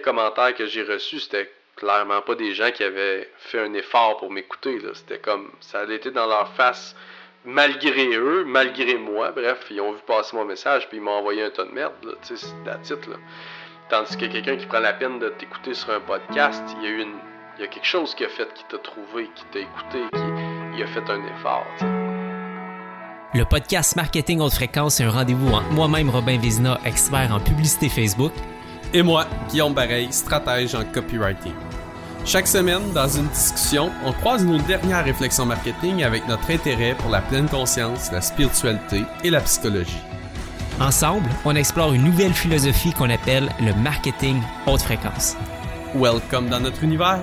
commentaires que j'ai reçus, c'était clairement pas des gens qui avaient fait un effort pour m'écouter. C'était comme, ça a été dans leur face, malgré eux, malgré moi. Bref, ils ont vu passer mon message, puis ils m'ont envoyé un ton de merde. Tu sais, c'est la titre. Tandis que quelqu'un qui prend la peine de t'écouter sur un podcast, il y a eu une, il y a quelque chose qui a fait, qui t'a trouvé, qui t'a écouté, qui a fait un effort. Le podcast Marketing Haute Fréquence, c'est un rendez-vous entre moi-même, Robin Vézina, expert en publicité Facebook, Et moi, Guillaume Bareil, stratège en copywriting. Chaque semaine, dans une discussion, on croise nos dernières réflexions marketing avec notre intérêt pour la pleine conscience, la spiritualité et la psychologie. Ensemble, on explore une nouvelle philosophie qu'on appelle le marketing haute fréquence. Welcome dans notre univers.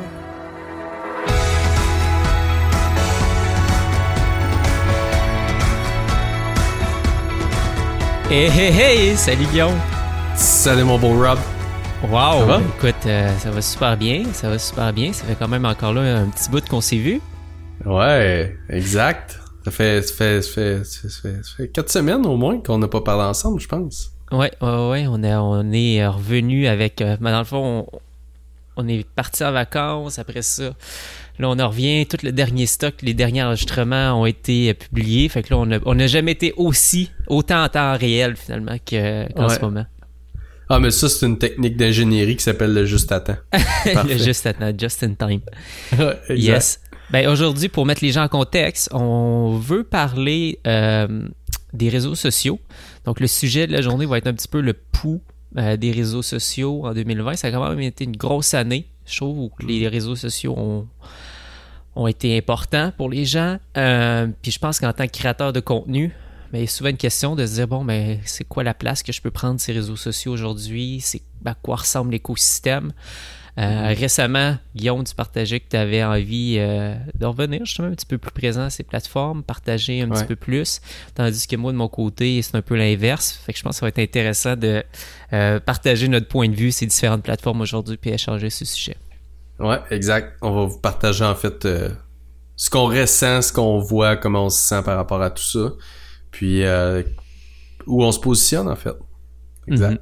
Hey hey hey! Salut Guillaume! Salut mon beau Rob. Wow! Ça va? Écoute, euh, ça va super bien, ça va super bien. Ça fait quand même encore là un petit bout qu'on s'est vu. Ouais, exact. Ça fait, ça fait, ça fait, ça fait, ça fait quatre semaines au moins qu'on n'a pas parlé ensemble, je pense. Ouais, ouais, ouais, on est, on est revenu avec. euh, ben, dans le fond, on, on est parti en vacances après ça. Là, on en revient. Tout le dernier stock, les derniers enregistrements ont été euh, publiés. Fait que là, on a- on n'a jamais été aussi, autant en temps réel finalement que- qu'en Ouais. ce moment. Ah, mais ça, c'est une technique d'ingénierie qui s'appelle le juste à temps. Parfait. juste à temps, just in time. Yes. Ben, aujourd'hui, pour mettre les gens en contexte, on veut parler euh, des réseaux sociaux. Donc, le sujet de la journée va être un petit peu le pouls euh, des réseaux sociaux en 2020. Ça a quand même été une grosse année, je trouve, où les réseaux sociaux ont, ont été importants pour les gens. Euh, puis je pense qu'en tant que créateur de contenu, il y a souvent une question de se dire, bon, ben, c'est quoi la place que je peux prendre ces réseaux sociaux aujourd'hui? C'est à quoi ressemble l'écosystème? Euh, récemment, Guillaume, tu partageais que tu avais envie euh, de revenir justement un petit peu plus présent à ces plateformes, partager un Ouais. petit peu plus, tandis que moi, de mon côté, c'est un peu l'inverse. Fait que je pense que ça va être intéressant de euh, partager notre point de vue ces différentes plateformes aujourd'hui puis échanger ce sujet. Ouais, exact. On va vous partager en fait euh, ce qu'on ressent, ce qu'on voit, comment on se sent par rapport à tout ça. Puis euh, où on se positionne en fait. Exact. Mhm.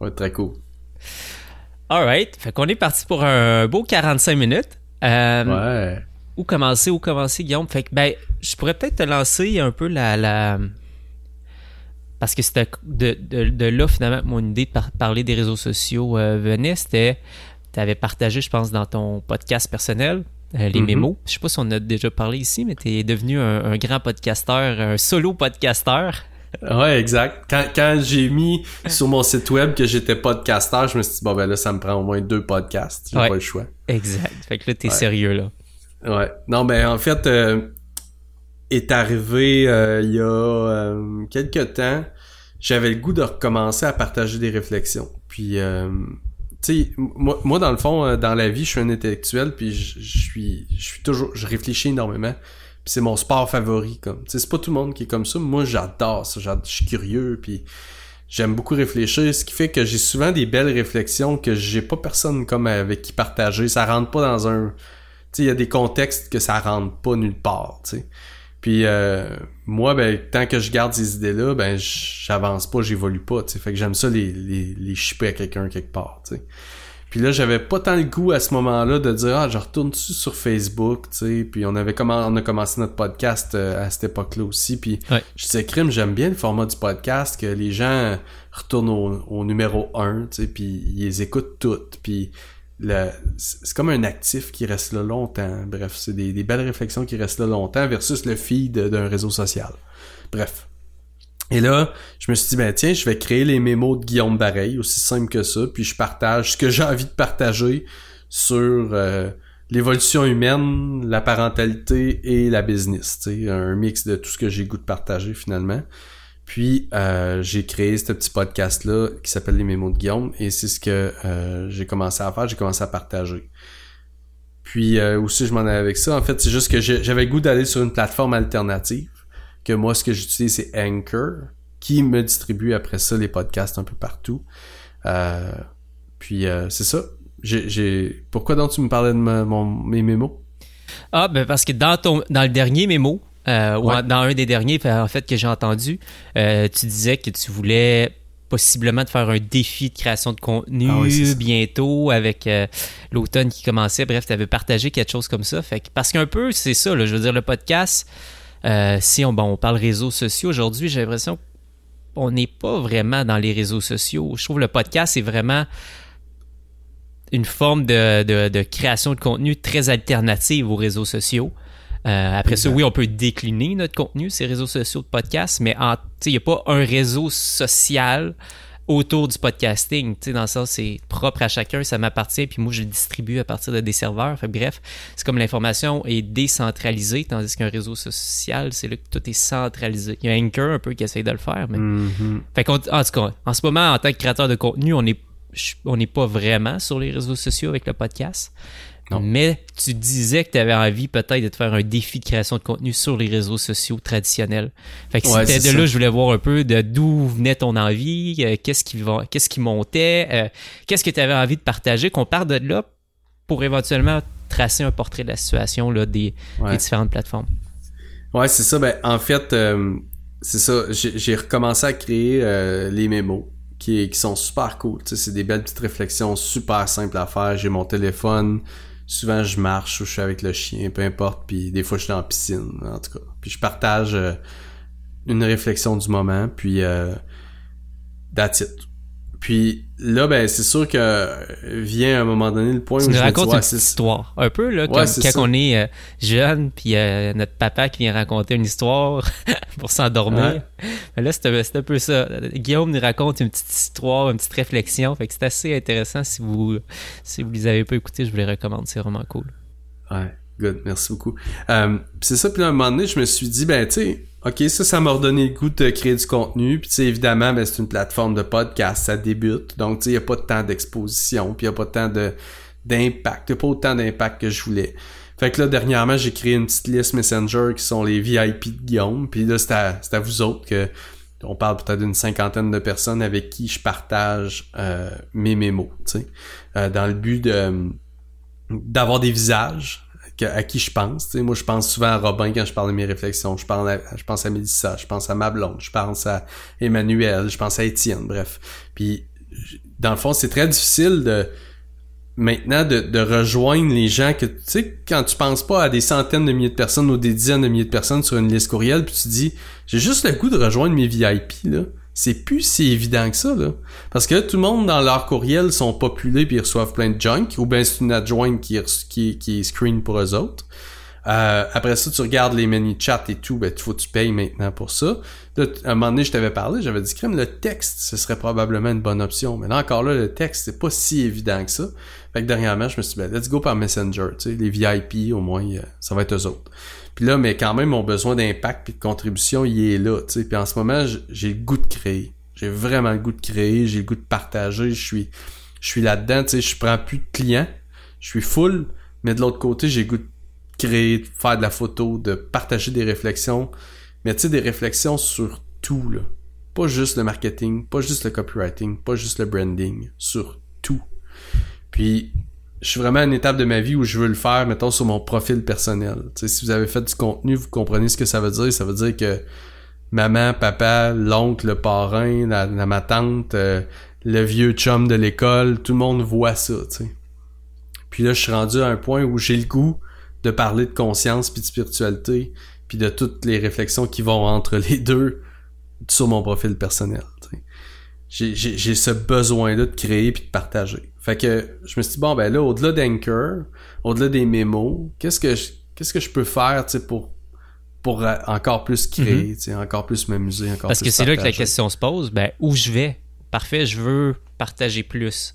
Ouais, très cool. Alright, fait qu'on est parti pour un beau 45 minutes. Euh, Ouais. Où commencer, où commencer, Guillaume? Fait que, ben, je pourrais peut-être te lancer un peu la. la... Parce que c'était de, de, de là, finalement, mon idée de par- parler des réseaux sociaux euh, venait. C'était. Tu avais partagé, je pense, dans ton podcast personnel, euh, les Mhm. mémos. Je sais pas si on a déjà parlé ici, mais tu es devenu un, un grand podcasteur, un solo podcasteur. Ouais, exact. Quand, quand j'ai mis sur mon site web que j'étais podcasteur, je me suis dit, bon, ben là, ça me prend au moins deux podcasts. J'ai Ouais. pas le choix. Exact. Fait que là, t'es Ouais. sérieux, là. Ouais. Non, ben en fait, euh, est arrivé euh, il y a euh, quelques temps, j'avais le goût de recommencer à partager des réflexions. Puis, euh, sais, moi, dans le fond, euh, dans la vie, je suis un intellectuel, puis je suis, je suis toujours, je réfléchis énormément. Puis c'est mon sport favori, comme. Tu sais, c'est pas tout le monde qui est comme ça. Moi, j'adore ça. Je suis curieux, puis j'aime beaucoup réfléchir, ce qui fait que j'ai souvent des belles réflexions que j'ai pas personne comme avec qui partager. Ça rentre pas dans un tu sais, il y a des contextes que ça rentre pas nulle part, tu sais. Puis euh, moi, ben, tant que je garde ces idées-là, ben, j'avance pas, j'évolue pas, tu sais. Fait que j'aime ça les, les, les shipper à quelqu'un quelque part, tu sais. Puis là, j'avais pas tant le goût à ce moment-là de dire, ah, je retourne dessus sur Facebook, tu sais. Puis on avait comment, on a commencé notre podcast euh, à cette époque-là aussi. Puis Ouais. je disais, crime, j'aime bien le format du podcast, que les gens retournent au, au numéro 1, tu sais, puis ils les écoutent toutes. Puis c'est comme un actif qui reste là longtemps. Bref, c'est des, belles réflexions qui restent là longtemps versus le feed d'un réseau social. Bref. Et là, je me suis dit, ben tiens, je vais créer les mémos de Guillaume Bareil, aussi simple que ça, puis je partage ce que j'ai envie de partager sur euh, l'évolution humaine, la parentalité et la business. Un mix de tout ce que j'ai goût de partager finalement. Puis euh, j'ai créé ce petit podcast-là qui s'appelle Les Mémos de Guillaume et c'est ce que euh, j'ai commencé à faire, j'ai commencé à partager. Puis euh, aussi je m'en allais avec ça. En fait, c'est juste que j'avais goût d'aller sur une plateforme alternative. Que moi, ce que j'utilise, c'est Anchor, qui me distribue après ça les podcasts un peu partout. Euh, puis euh, c'est ça. Pourquoi donc tu me parlais de mes mémos? Ah, ben parce que dans, ton, dans le dernier mémo, euh, Ouais. dans un des derniers, en fait, que j'ai entendu, euh, tu disais que tu voulais possiblement de faire un défi de création de contenu Ah oui, bientôt avec euh, l'automne qui commençait. Bref, tu avais partagé quelque chose comme ça. Fait que, parce qu'un peu, c'est ça, là, je veux dire, le podcast, euh, si on, bon, on parle réseaux sociaux aujourd'hui, j'ai l'impression qu'on n'est pas vraiment dans les réseaux sociaux. Je trouve que le podcast, c'est vraiment une forme de, de- de création de contenu très alternative aux réseaux sociaux. Euh, après ça, oui, on peut décliner notre contenu, ces réseaux sociaux de podcast, mais il n'y a pas un réseau social autour du podcasting. Dans ça, c'est propre à chacun, ça m'appartient, puis moi, je le distribue à partir de des serveurs. Fait, bref, c'est comme l'information est décentralisée, tandis qu'un réseau social, c'est là que tout est centralisé. Il y a Anchor un peu qui essaye de le faire, mais Mhm. fait en tout cas, en ce moment, en tant que créateur de contenu, on n'est on n'est pas vraiment sur les réseaux sociaux avec le podcast. Non. Mais tu disais que tu avais envie peut-être de te faire un défi de création de contenu sur les réseaux sociaux traditionnels. Fait que Ouais, c'était de là, je voulais voir un peu de d'où venait ton envie, euh, qu'est-ce qui qu'est-ce qui montait, euh, qu'est-ce que tu avais envie de partager, qu'on parte de là pour éventuellement tracer un portrait de la situation là, des, Ouais. des différentes plateformes. Ouais, c'est ça. Ben, en fait, euh, c'est ça. J'ai recommencé à créer les mémos qui, qui sont super cool. C'est des belles petites réflexions super simples à faire. J'ai mon téléphone. Souvent, je marche ou je suis avec le chien, peu importe. Puis des fois, je suis la piscine, en tout cas. Puis je partage euh, une réflexion du moment. Puis euh, that's it. Puis là, ben, c'est sûr que vient à un moment donné le point Tu où nous je ouais, une petite histoire. Un peu, là, Ouais, comme quand ça. on est euh, jeune, puis euh, notre papa qui vient raconter une histoire pour s'endormir. Mais là, c'est un, c'est un peu ça. Guillaume nous raconte une petite histoire, une petite réflexion. Fait que c'est assez intéressant. Si vous si vous les avez pas écoutés, je vous les recommande. C'est vraiment cool. Ouais, good, merci beaucoup. Euh, c'est ça, puis à un moment donné, je me suis dit, ben, tu sais, ok, ça, ça m'a redonné le goût de créer du contenu, puis tu sais, évidemment, ben, c'est une plateforme de podcast, ça débute, donc tu sais, il y a pas de temps d'exposition, puis il y a pas de temps de d'impact, il y a pas autant d'impact que je voulais. Fait que là, dernièrement, j'ai créé une petite liste Messenger qui sont les VIP de Guillaume, puis là, c'est à, à vous autres que on parle peut-être d'une cinquantaine de personnes avec qui je partage euh, mes mémos, tu sais, euh, dans le but de d'avoir des visages que- à qui je pense. Moi, je pense souvent à Robin quand je parle de mes réflexions. Je, parle à, je pense à Mélissa, je pense à ma blonde, je pense à Emmanuel, je pense à Étienne, bref. Puis, dans le fond, c'est très difficile de maintenant de, de rejoindre les gens que, tu sais, quand tu penses pas à des centaines de milliers de personnes ou des dizaines de milliers de personnes sur une liste courriel, puis tu dis, j'ai juste le goût de rejoindre mes VIP, là. C'est plus si évident que ça, là. Parce que là, tout le monde dans leur courriel sont populés puis ils reçoivent plein de junk, ou bien c'est une adjointe qui, qui, qui screen pour eux autres. Euh, après ça, tu regardes les menu chat et tout, ben, faut que tu payes maintenant pour ça. Là, à un moment donné, je t'avais parlé, j'avais dit, crème, le texte, ce serait probablement une bonne option. Mais là, encore là, le texte, c'est pas si évident que ça. Fait que dernièrement, je me suis dit, ben, let's go par Messenger, tu sais, les VIP, au moins, euh, ça va être eux autres. Puis là, mais quand même, mon besoin d'impact puis de contribution, il est là, tu. Puis en ce moment, j'ai le goût de créer. J'ai vraiment le goût de créer, j'ai le goût de partager, je suis, je suis là-dedans, tu je prends plus de clients, je suis full, mais de l'autre côté, j'ai le goût de créer, de faire de la photo, de partager des réflexions, mais tu sais, des réflexions sur tout, là. Pas juste le marketing, pas juste le copywriting, pas juste le branding, sur tout. Puis, je suis vraiment à une étape de ma vie où je veux le faire, mettons, sur mon profil personnel. Tu sais, si vous avez fait du contenu, vous comprenez ce que ça veut dire. Ça veut dire que maman, papa, l'oncle, le parrain, la, ma tante, euh, le vieux chum de l'école, tout le monde voit ça, tu sais. Puis là, je suis rendu à un point où j'ai le goût de parler de conscience puis de spiritualité puis de toutes les réflexions qui vont entre les deux sur mon profil personnel, j'ai ce besoin-là de créer puis de partager. Fait que je me suis dit, bon, ben là, au-delà d'Anchor, au-delà des mémos, qu'est-ce que je, qu'est-ce que je peux faire, tu sais, pour, pour euh, encore plus créer, tu sais, encore plus m'amuser, encore Parce plus que c'est là que la question se pose. Ben, où je vais? Parfait, je veux partager plus.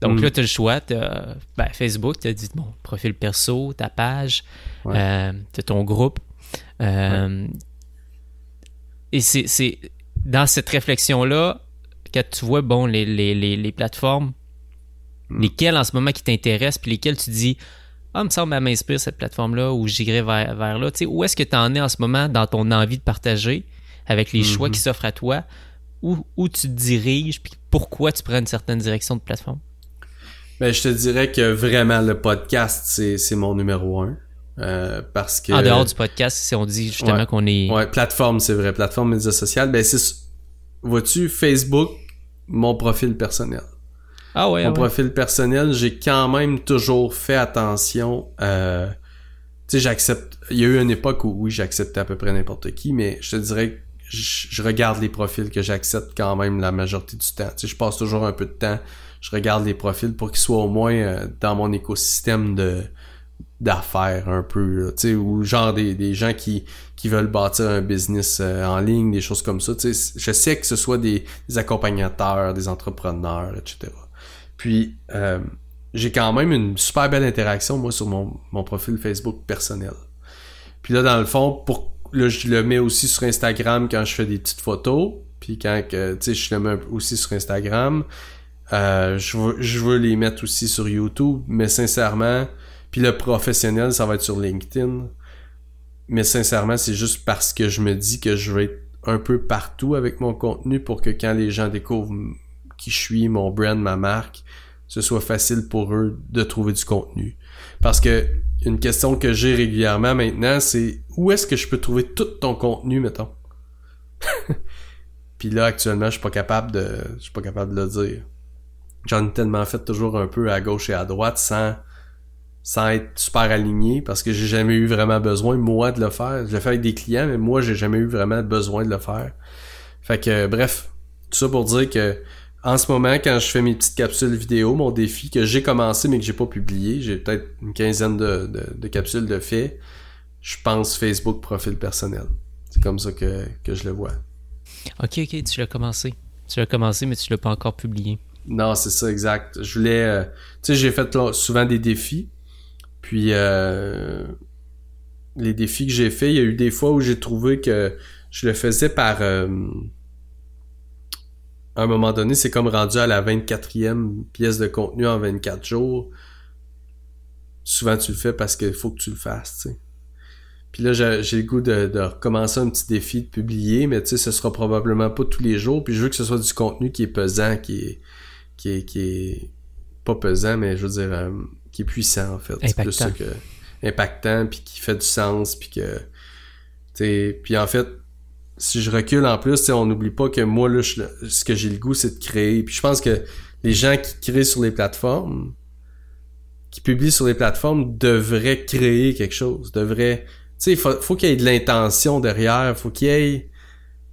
Donc Mm. là, tu as le choix. T'as, ben, Facebook, tu as dit mon profil perso, ta page, Ouais. euh, t'as ton groupe. Euh, Et c'est, c'est dans cette réflexion-là que tu vois, bon, les, les, les, les plateformes, Mm. lesquelles en ce moment qui t'intéressent, puis lesquelles tu dis, ah, me semble, elle m'inspire cette plateforme-là, ou j'irai vers, vers là. Tu sais, où est-ce que tu en es en ce moment dans ton envie de partager avec les choix Mhm. qui s'offrent à toi? Où, où tu te diriges, puis pourquoi tu prends une certaine direction de plateforme? Ben, je te dirais que vraiment le podcast, c'est, c'est mon numéro un. Euh, parce que. En dehors du podcast, si on dit justement Ouais. qu'on est. Ouais, plateforme, c'est vrai. Plateforme médias sociales. Ben, c'est. Vois-tu, Facebook, mon profil personnel. Ah ouais, Mon ouais. profil personnel, j'ai quand même toujours fait attention. Euh, tu sais, j'accepte. Il y a eu une époque où oui, j'acceptais à peu près n'importe qui, mais je te dirais que je, regarde les profils que j'accepte quand même la majorité du temps. Tu sais, je passe toujours un peu de temps. Je regarde les profils pour qu'ils soient au moins euh, dans mon écosystème de d'affaires un peu, là, tu sais, ou genre des, des gens qui, qui veulent bâtir un business euh, en ligne, des choses comme ça, tu sais, je sais que ce soit des, des accompagnateurs, des entrepreneurs, etc. Puis, euh, j'ai quand même une super belle interaction, moi, sur mon, mon profil Facebook personnel. Puis là, dans le fond, pour là, je le mets aussi sur Instagram quand je fais des petites photos. Puis quand tu sais, je le mets aussi sur Instagram. Euh, je, veux, je veux les mettre aussi sur YouTube, mais sincèrement, puis le professionnel, ça va être sur LinkedIn. Mais sincèrement, c'est juste parce que je me dis que je vais être un peu partout avec mon contenu pour que quand les gens découvrent qui je suis, mon brand, ma marque, ce soit facile pour eux de trouver du contenu. Parce que une question que j'ai régulièrement maintenant, c'est où est-ce que je peux trouver tout ton contenu, mettons? Puis là, actuellement, je suis pas capable de. Je suis pas capable de le dire. J'en ai tellement fait toujours un peu à gauche et à droite sans sans être super aligné parce que j'ai jamais eu vraiment besoin moi de le faire. Je le fais avec des clients, mais moi j'ai jamais eu vraiment besoin de le faire. Fait que bref, tout ça pour dire que en ce moment, quand je fais mes petites capsules vidéo, mon défi que j'ai commencé mais que j'ai pas publié, j'ai peut-être une quinzaine de, de, de, capsules de fait, je pense Facebook profil personnel. C'est comme ça que, que je le vois. Ok, ok, tu l'as commencé. Tu l'as commencé, mais tu l'as pas encore publié. Non, c'est ça, exact. Je voulais... Euh, tu sais, j'ai fait là, souvent des défis. Puis, euh, les défis que j'ai fait, il y a eu des fois où j'ai trouvé que je le faisais par... Euh, à un moment donné, c'est comme rendu à la 24e pièce de contenu en 24 jours. Souvent, tu le fais parce qu'il faut que tu le fasses, tu sais. Puis là, j'ai le goût de, de, recommencer un petit défi de publier, mais tu sais, ce sera probablement pas tous les jours. Puis je veux que ce soit du contenu qui est pesant, qui est, qui est, qui est pas pesant, mais je veux dire, euh, qui est puissant en fait. C'est plus ça que impactant, puis qui fait du sens, puis que, tu sais, puis en fait, si je recule en plus, on n'oublie pas que moi là, je, ce que j'ai le goût, c'est de créer. Puis je pense que les gens qui créent sur les plateformes, qui publient sur les plateformes, devraient créer quelque chose, devraient tu sais, faut, faut qu'il y ait de l'intention derrière, faut qu'il y ait...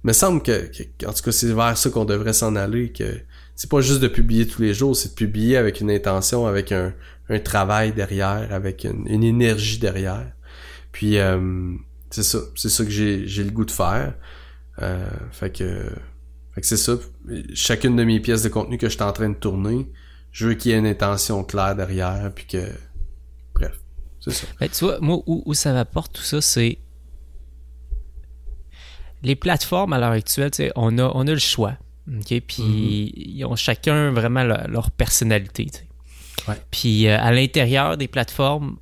Il me semble que, en tout cas, c'est vers ça qu'on devrait s'en aller, que c'est pas juste de publier tous les jours, c'est de publier avec une intention, avec un, un travail derrière, avec une, énergie derrière. Puis, euh, c'est ça, c'est ça que j'ai le goût de faire. Euh, fait que, fait que c'est ça. Chacune de mes pièces de contenu que je suis en train de tourner, je veux qu'il y ait une intention claire derrière, puis que, bref. Ben, tu vois, moi, où, où ça m'apporte tout ça, c'est. Les plateformes à l'heure actuelle, on a, on a le choix. OK? Puis mm -hmm. ils ont chacun vraiment leur, leur personnalité. Ouais. Puis euh, à l'intérieur des plateformes,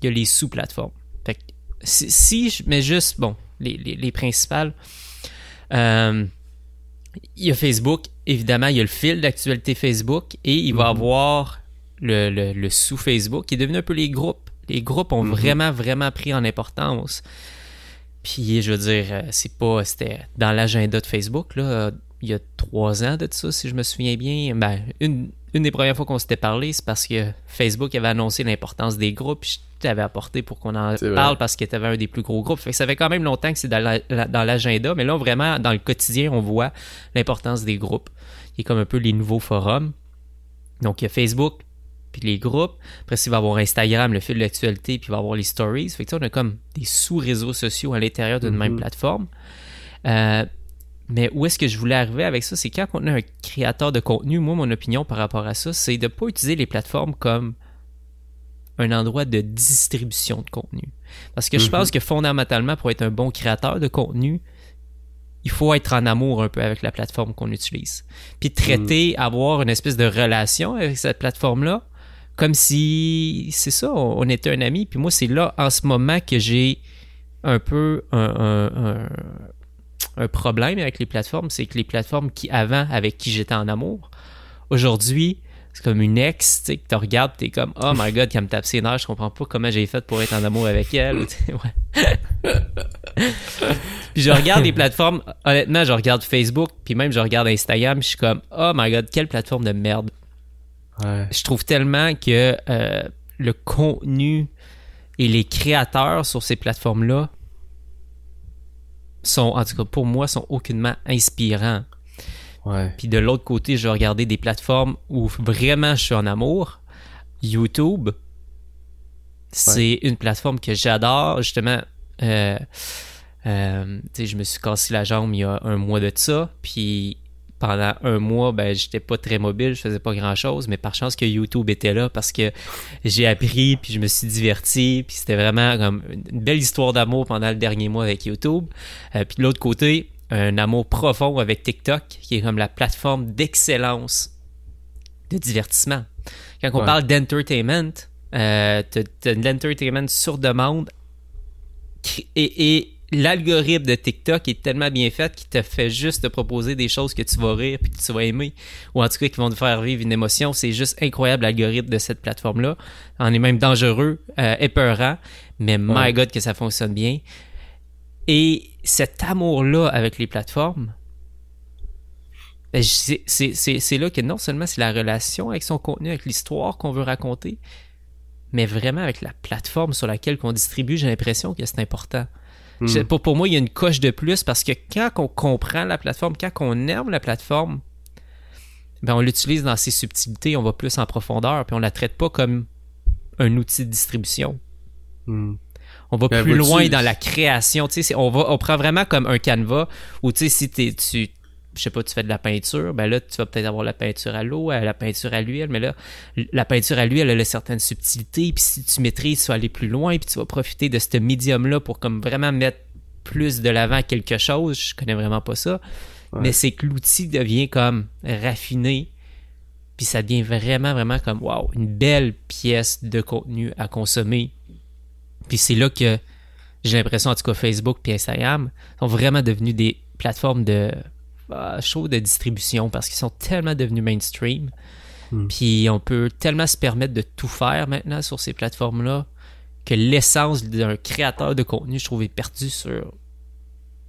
il y a les sous-plateformes. Fait que si, si, je mets juste, bon, les, les, les principales, euh, il y a Facebook, évidemment, il y a le fil d'actualité Facebook et il mm -hmm. va avoir le, le, le sous-Facebook qui est devenu un peu les groupes. Les groupes ont mm -hmm. vraiment, vraiment pris en importance. Puis, je veux dire, c'est pas. C'était dans l'agenda de Facebook, là, il y a trois ans de ça, si je me souviens bien. Ben, une, une des premières fois qu'on s'était parlé, c'est parce que Facebook avait annoncé l'importance des groupes. Je t'avais apporté pour qu'on en parle parce que tu avais un des plus gros groupes. Fait que ça fait quand même longtemps que c'est dans l'agenda. La, mais là, vraiment, dans le quotidien, on voit l'importance des groupes. Il est comme un peu les nouveaux forums. Donc, il y a Facebook, puis les groupes. Après, il va y avoir Instagram, le fil de l'actualité, puis il va y avoir les stories. Fait que on a comme des sous-réseaux sociaux à l'intérieur d'une mm -hmm. même plateforme. Euh, mais où est-ce que je voulais arriver avec ça? C'est quand on a un créateur de contenu, moi, mon opinion par rapport à ça, c'est de ne pas utiliser les plateformes comme un endroit de distribution de contenu. Parce que mm -hmm. je pense que fondamentalement, pour être un bon créateur de contenu, il faut être en amour un peu avec la plateforme qu'on utilise. Puis traiter, mm -hmm. avoir une espèce de relation avec cette plateforme-là, comme si, c'est ça, on, on, était un ami. Puis moi, c'est là, en ce moment, que j'ai un peu un, un, un, un, problème avec les plateformes. C'est que les plateformes qui, avant, avec qui j'étais en amour, aujourd'hui, c'est comme une ex, tu sais, que tu regardes, t'es comme, oh my god, qu'elle me tape ses nerfs, je comprends pas comment j'ai fait pour être en amour avec elle. puis je regarde les plateformes, honnêtement, je regarde Facebook, puis même je regarde Instagram, je suis comme, oh my god, quelle plateforme de merde. Ouais. Je trouve tellement que euh, le contenu et les créateurs sur ces plateformes-là sont, en tout cas pour moi, sont aucunement inspirants. Ouais. Puis de l'autre côté, je vais regarder des plateformes où vraiment je suis en amour. YouTube, c'est une plateforme que j'adore. Justement, euh, euh, tu sais, je me suis cassé la jambe il y a un mois de ça. Puis pendant un mois, ben, j'étais pas très mobile, je faisais pas grand chose, mais par chance que YouTube était là parce que j'ai appris, puis je me suis diverti, puis c'était vraiment comme une belle histoire d'amour pendant le dernier mois avec YouTube. Euh, puis de l'autre côté, un amour profond avec TikTok, qui est comme la plateforme d'excellence de divertissement. Quand on Ouais. parle d'entertainment, euh, de l'entertainment sur demande et, et l'algorithme de TikTok est tellement bien fait qu'il te fait juste te proposer des choses que tu vas rire puis que tu vas aimer ou en tout cas qui vont te faire vivre une émotion. C'est juste incroyable l'algorithme de cette plateforme-là. On est même dangereux, euh, épeurant, mais my Ouais. god que ça fonctionne bien. Et cet amour-là avec les plateformes, ben, c'est c'est- c'est- c'est là que non seulement c'est la relation avec son contenu, avec l'histoire qu'on veut raconter, mais vraiment avec la plateforme sur laquelle on distribue, j'ai l'impression que c'est important. Hmm. Pour, pour moi, il y a une coche de plus parce que quand on comprend la plateforme, quand on aime la plateforme, ben on l'utilise dans ses subtilités, on va plus en profondeur, puis on la traite pas comme un outil de distribution. Hmm. On va Ben, plus loin dans la création. Tu sais, c'est- on, va, on prend vraiment comme un canevas où, tu sais, si tu, je sais pas, tu fais de la peinture, ben là, tu vas peut-être avoir la peinture à l'eau, euh, la peinture à l'huile, mais là, la peinture à l'huile, elle a certaines subtilités, puis si tu maîtrises, tu vas aller plus loin, puis tu vas profiter de ce médium-là pour comme vraiment mettre plus de l'avant quelque chose. Je connais vraiment pas ça. Ouais. Mais c'est que l'outil devient comme raffiné, puis ça devient vraiment, vraiment comme, wow, une belle pièce de contenu à consommer. Puis c'est là que j'ai l'impression, en tout cas, Facebook puis Instagram sont vraiment devenus des plateformes de ah, show de distribution parce qu'ils sont tellement devenus mainstream. Hmm. Puis on peut tellement se permettre de tout faire maintenant sur ces plateformes-là que l'essence d'un créateur de contenu, je trouve, est perdue sur,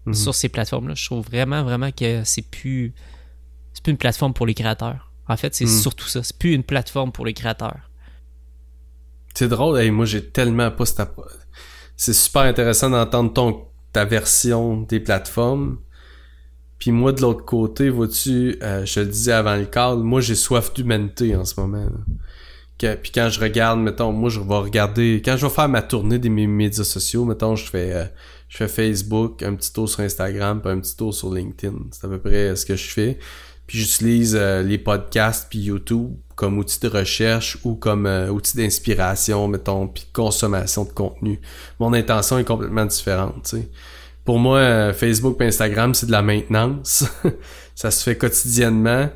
Mhm. sur ces plateformes-là. Je trouve vraiment, vraiment que c'est plus, c'est plus une plateforme pour les créateurs. En fait, c'est Mhm. surtout ça. C'est plus une plateforme pour les créateurs. C'est drôle, hey, moi j'ai tellement pas cette C'est super intéressant d'entendre ton ta version des plateformes. Puis moi de l'autre côté, vois-tu, euh, je te le disais avant le cadre, moi j'ai soif d'humanité en ce moment. Que- puis quand je regarde, mettons, moi je vais regarder, quand je vais faire ma tournée des médias sociaux, mettons, je fais euh, je fais Facebook, un petit tour sur Instagram, puis un petit tour sur LinkedIn. C'est à peu près ce que je fais. Puis j'utilise euh, les podcasts puis YouTube comme outil de recherche ou comme euh, outil d'inspiration, mettons, puis consommation de contenu. Mon intention est complètement différente, tu sais. Pour moi, euh, Facebook et Instagram, c'est de la maintenance. ça se fait quotidiennement.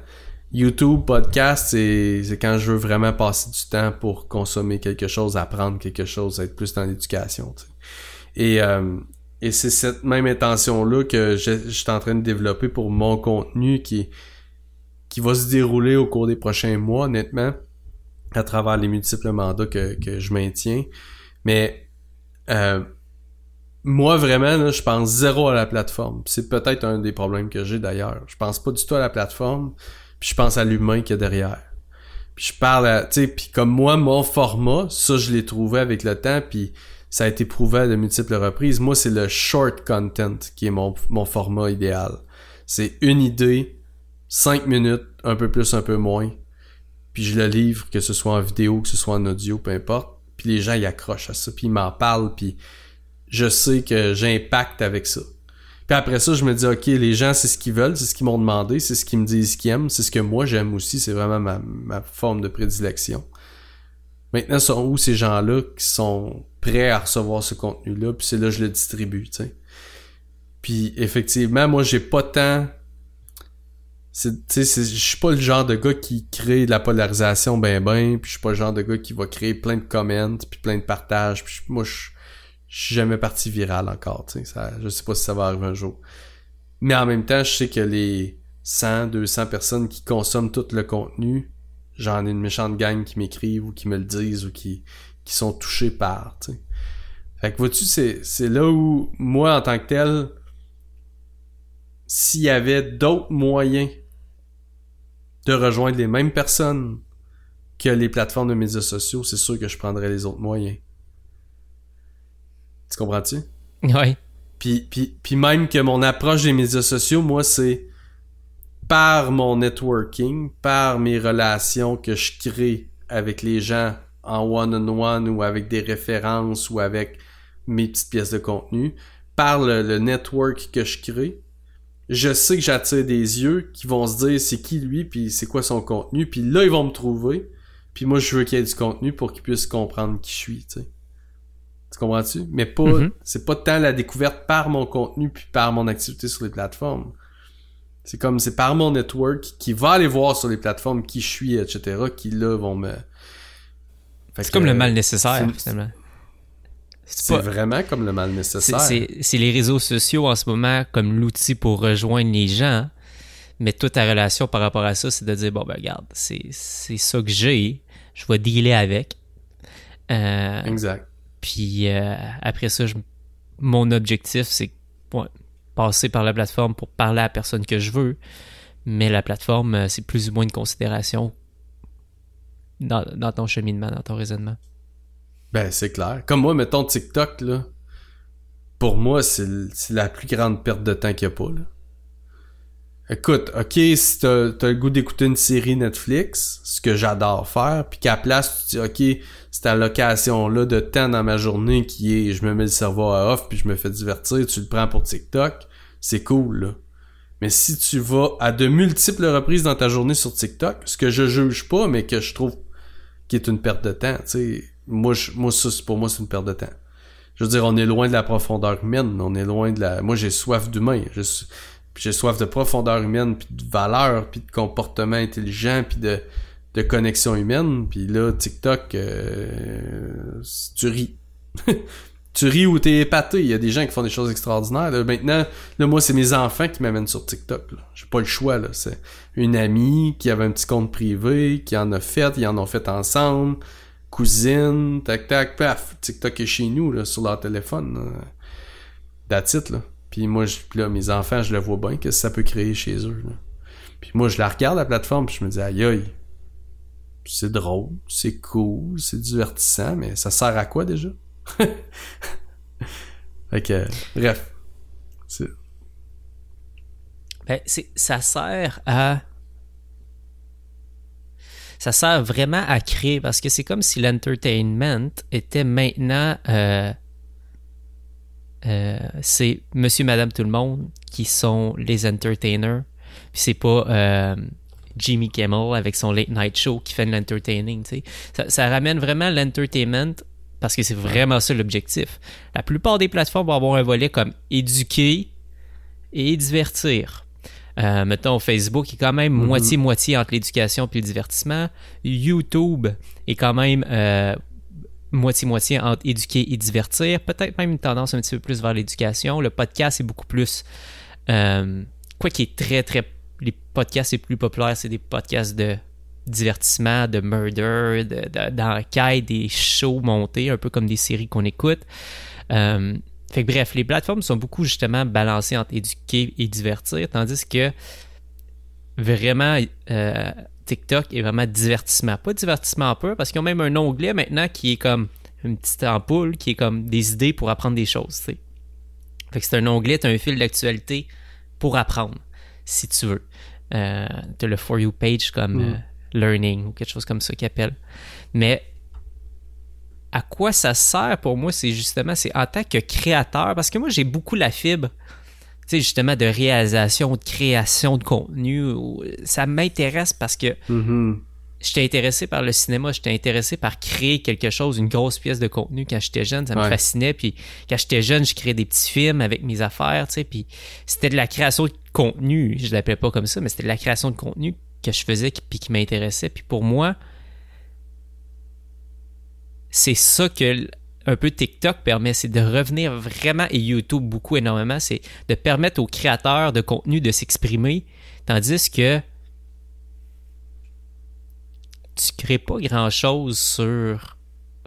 YouTube, podcast, c'est quand je veux vraiment passer du temps pour consommer quelque chose, apprendre quelque chose, être plus dans l'éducation. tu sais. Et, euh, et c'est cette même intention-là que je, je suis en train de développer pour mon contenu qui, qui va se dérouler au cours des prochains mois, honnêtement, à travers les multiples mandats que, que je maintiens. Mais euh, moi, vraiment, là, je pense zéro à la plateforme. C'est peut-être un des problèmes que j'ai d'ailleurs. Je pense pas du tout à la plateforme, puis je pense à l'humain qu'il y a derrière. Puis je parle à, tu sais, puis comme moi, mon format, ça, je l'ai trouvé avec le temps, puis ça a été prouvé à de multiples reprises. Moi, c'est le short content qui est mon, mon format idéal. C'est une idée, cinq minutes, un peu plus, un peu moins, puis je le livre, que ce soit en vidéo, que ce soit en audio, peu importe. Puis les gens, ils accrochent à ça, puis ils m'en parlent, puis je sais que j'impacte avec ça. Puis après ça, je me dis, OK, les gens, c'est ce qu'ils veulent, c'est ce qu'ils m'ont demandé, c'est ce qu'ils me disent qu'ils aiment, c'est ce que moi j'aime aussi, c'est vraiment ma, ma forme de prédilection. Maintenant, sont où ces gens-là qui sont prêts à recevoir ce contenu-là, puis c'est là que je le distribue, tu sais. Puis effectivement, moi, j'ai pas tant... je suis pas le genre de gars qui crée de la polarisation ben ben, puis je suis pas le genre de gars qui va créer plein de comments, puis plein de partages, puis moi, je je suis jamais parti viral encore, tu sais. Ça, je sais pas si ça va arriver un jour. Mais en même temps, je sais que les 100, 200 personnes qui consomment tout le contenu, j'en ai une méchante gang qui m'écrivent ou qui me le disent ou qui, qui sont touchés par, tu sais. Fait que vois-tu, c'est, c'est là où, moi, en tant que tel, s'il y avait d'autres moyens de rejoindre les mêmes personnes que les plateformes de médias sociaux, c'est sûr que je prendrais les autres moyens. Tu comprends-tu? Oui. Puis, puis, puis même que mon approche des médias sociaux, moi, c'est par mon networking, par mes relations que je crée avec les gens en one-on-one ou avec des références ou avec mes petites pièces de contenu, par le, le network que je crée, je sais que j'attire des yeux qui vont se dire c'est qui lui puis c'est quoi son contenu puis là ils vont me trouver puis moi je veux qu'il y ait du contenu pour qu'ils puissent comprendre qui je suis tu sais tu comprends-tu? Mais pas Mhm. c'est pas tant la découverte par mon contenu puis par mon activité sur les plateformes c'est comme c'est par mon network qui va aller voir sur les plateformes qui je suis etc qui là vont me C'est comme le mal nécessaire, c'est- finalement. c'est pas- vraiment comme le mal nécessaire C'est les réseaux sociaux en ce moment comme l'outil pour rejoindre les gens. Mais toute ta relation par rapport à ça, c'est de dire bon, ben, regarde, c'est c'est ça que j'ai. Je vais dealer avec. Euh, exact puis euh, après ça, mon objectif, c'est passer par la plateforme pour parler à la personne que je veux. Mais la plateforme, euh, c'est plus ou moins une considération dans, ton cheminement, dans ton raisonnement. Ben, c'est clair. Comme moi, mettons TikTok, là. Pour moi, c'est la plus grande perte de temps qu'il y a pas, là. Écoute, ok, si t'as as le goût d'écouter une série Netflix, ce que j'adore faire, puis qu'à la place, tu dis, ok, cette allocation-là de temps dans ma journée qui est, je me mets le cerveau à off, puis je me fais divertir, tu le prends pour TikTok, c'est cool, là. Mais si tu vas à de multiples reprises dans ta journée sur TikTok, ce que je juge pas, mais que je trouve qui est une perte de temps, tu sais, moi, je, moi ça, c'est- pour moi, c'est une perte de temps. Je veux dire, on est loin de la profondeur humaine, on est loin de la... Moi, j'ai soif d'humain, j'ai soif de profondeur humaine, puis de valeur, puis de comportement intelligent, puis de, de connexion humaine, puis là, TikTok, euh, tu ris. tu ris ou t'es épaté, il y a des gens qui font des choses extraordinaires. Là. Maintenant, là, moi, c'est mes enfants qui m'amènent sur TikTok. J'ai pas le choix, là. C'est une amie qui avait un petit compte privé, qui en a fait, ils en ont fait ensemble cousine, tac tac, paf, TikTok est chez nous sur leur téléphone. Là. Là. Puis moi, je, là, mes enfants, je le vois bien, que ça peut créer chez eux. Puis moi, je la regarde la plateforme, puis je me dis aïe aïe. C'est drôle, c'est cool, c'est divertissant, mais ça sert à quoi déjà? fait que, bref. C'est- Ben, c'est, ça sert à. Ça sert vraiment à créer parce que c'est comme si l'entertainment était maintenant. euh, euh, c'est monsieur, madame, tout le monde qui sont les entertainers. C'est pas euh, Jimmy Kimmel avec son late night show qui fait de l'entertaining. tu sais. Ça, ça ramène vraiment l'entertainment parce que c'est vraiment ça l'objectif. La plupart des plateformes vont avoir un volet comme éduquer et divertir. Euh, mettons, Facebook est quand même Mhm. moitié-moitié entre l'éducation et le divertissement. YouTube est quand même euh, moitié-moitié entre éduquer et divertir. Peut-être même une tendance un petit peu plus vers l'éducation. Le podcast est beaucoup plus... euh, quoi qui est très, très... Les podcasts les plus populaires, c'est des podcasts de divertissement, de murder, de- de- d'enquête, des shows montés, un peu comme des séries qu'on écoute. Euh, fait que bref, les plateformes sont beaucoup justement balancées entre éduquer et divertir, tandis que vraiment euh, TikTok est vraiment divertissement. Pas divertissement pur, parce qu'ils ont même un onglet maintenant qui est comme une petite ampoule, qui est comme des idées pour apprendre des choses. tu. Fait que c'est un onglet, t'as un fil d'actualité pour apprendre, si tu veux. Euh, t'as le For You page comme Mm. euh, Learning ou quelque chose comme ça qu'ils appellent. Mais à quoi ça sert pour moi, c'est justement, c'est en tant que créateur, parce que moi j'ai beaucoup la fibre, tu sais, justement, de réalisation, de création de contenu. ou- Ça m'intéresse parce que Mhm. j'étais intéressé par le cinéma, j'étais intéressé par créer quelque chose, une grosse pièce de contenu quand j'étais jeune, ça me Ouais. fascinait. Puis quand j'étais jeune, je créais des petits films avec mes affaires, tu sais, puis c'était de la création de contenu, je l'appelais pas comme ça, mais c'était la création de contenu que je faisais puis qui m'intéressait. Puis pour moi, c'est ça que un peu TikTok permet, c'est de revenir vraiment, et YouTube beaucoup énormément, c'est de permettre aux créateurs de contenu de s'exprimer, tandis que tu crées pas grand-chose sur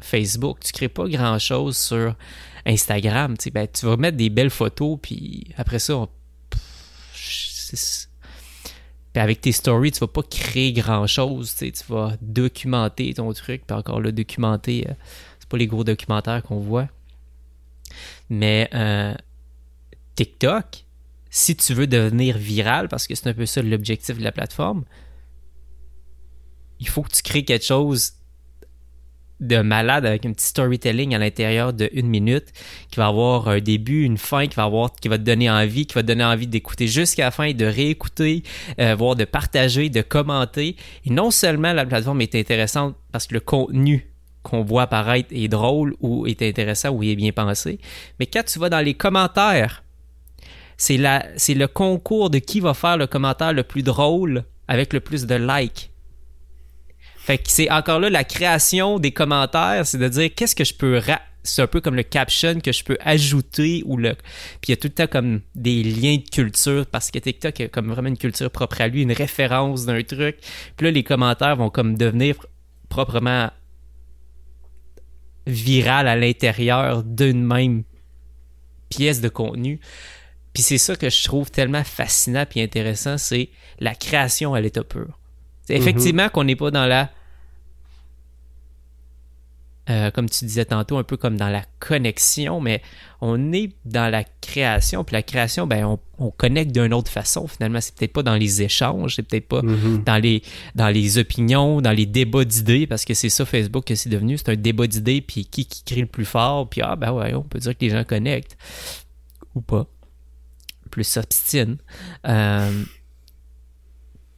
Facebook, tu crées pas grand-chose sur Instagram. Tu, ben, tu vas mettre des belles photos, puis après ça, on- puis avec tes stories, tu vas pas créer grand-chose. Tu, vas documenter ton truc, puis encore là, documenter, euh, c'est pas les gros documentaires qu'on voit. Mais euh, TikTok, si tu veux devenir viral, parce que c'est un peu ça l'objectif de la plateforme, il faut que tu crées quelque chose de malade avec un petit storytelling à l'intérieur de une minute qui va avoir un début, une fin, qui va avoir, qui va te donner envie, qui va te donner envie d'écouter jusqu'à la fin, et de réécouter, euh, voire de partager, de commenter. Et non seulement la plateforme est intéressante parce que le contenu qu'on voit apparaître est drôle ou est intéressant ou est bien pensé, mais quand tu vas dans les commentaires, c'est le concours de qui va faire le commentaire le plus drôle avec le plus de likes. Fait que c'est encore là la création des commentaires, c'est de dire qu'est-ce que je peux ra- c'est un peu comme le caption que je peux ajouter ou le puis il y a tout le temps comme des liens de culture parce que TikTok a comme vraiment une culture propre à lui, une référence d'un truc. Puis là les commentaires vont comme devenir proprement viral à l'intérieur d'une même pièce de contenu. Puis c'est ça que je trouve tellement fascinant puis intéressant, c'est la création à l'état pur. C'est effectivement qu'on n'est pas dans la euh, comme tu disais tantôt, un peu comme dans la connexion, mais on est dans la création. Puis la création, ben, on, on connecte d'une autre façon. Finalement, c'est peut-être pas dans les échanges, c'est peut-être pas Mhm. dans les dans les opinions, dans les débats d'idées, parce que c'est ça Facebook que c'est devenu, c'est un débat d'idées, puis qui qui crie le plus fort, puis ah ben ouais, on peut dire que les gens connectent ou pas, plus s'obstinent. Euh,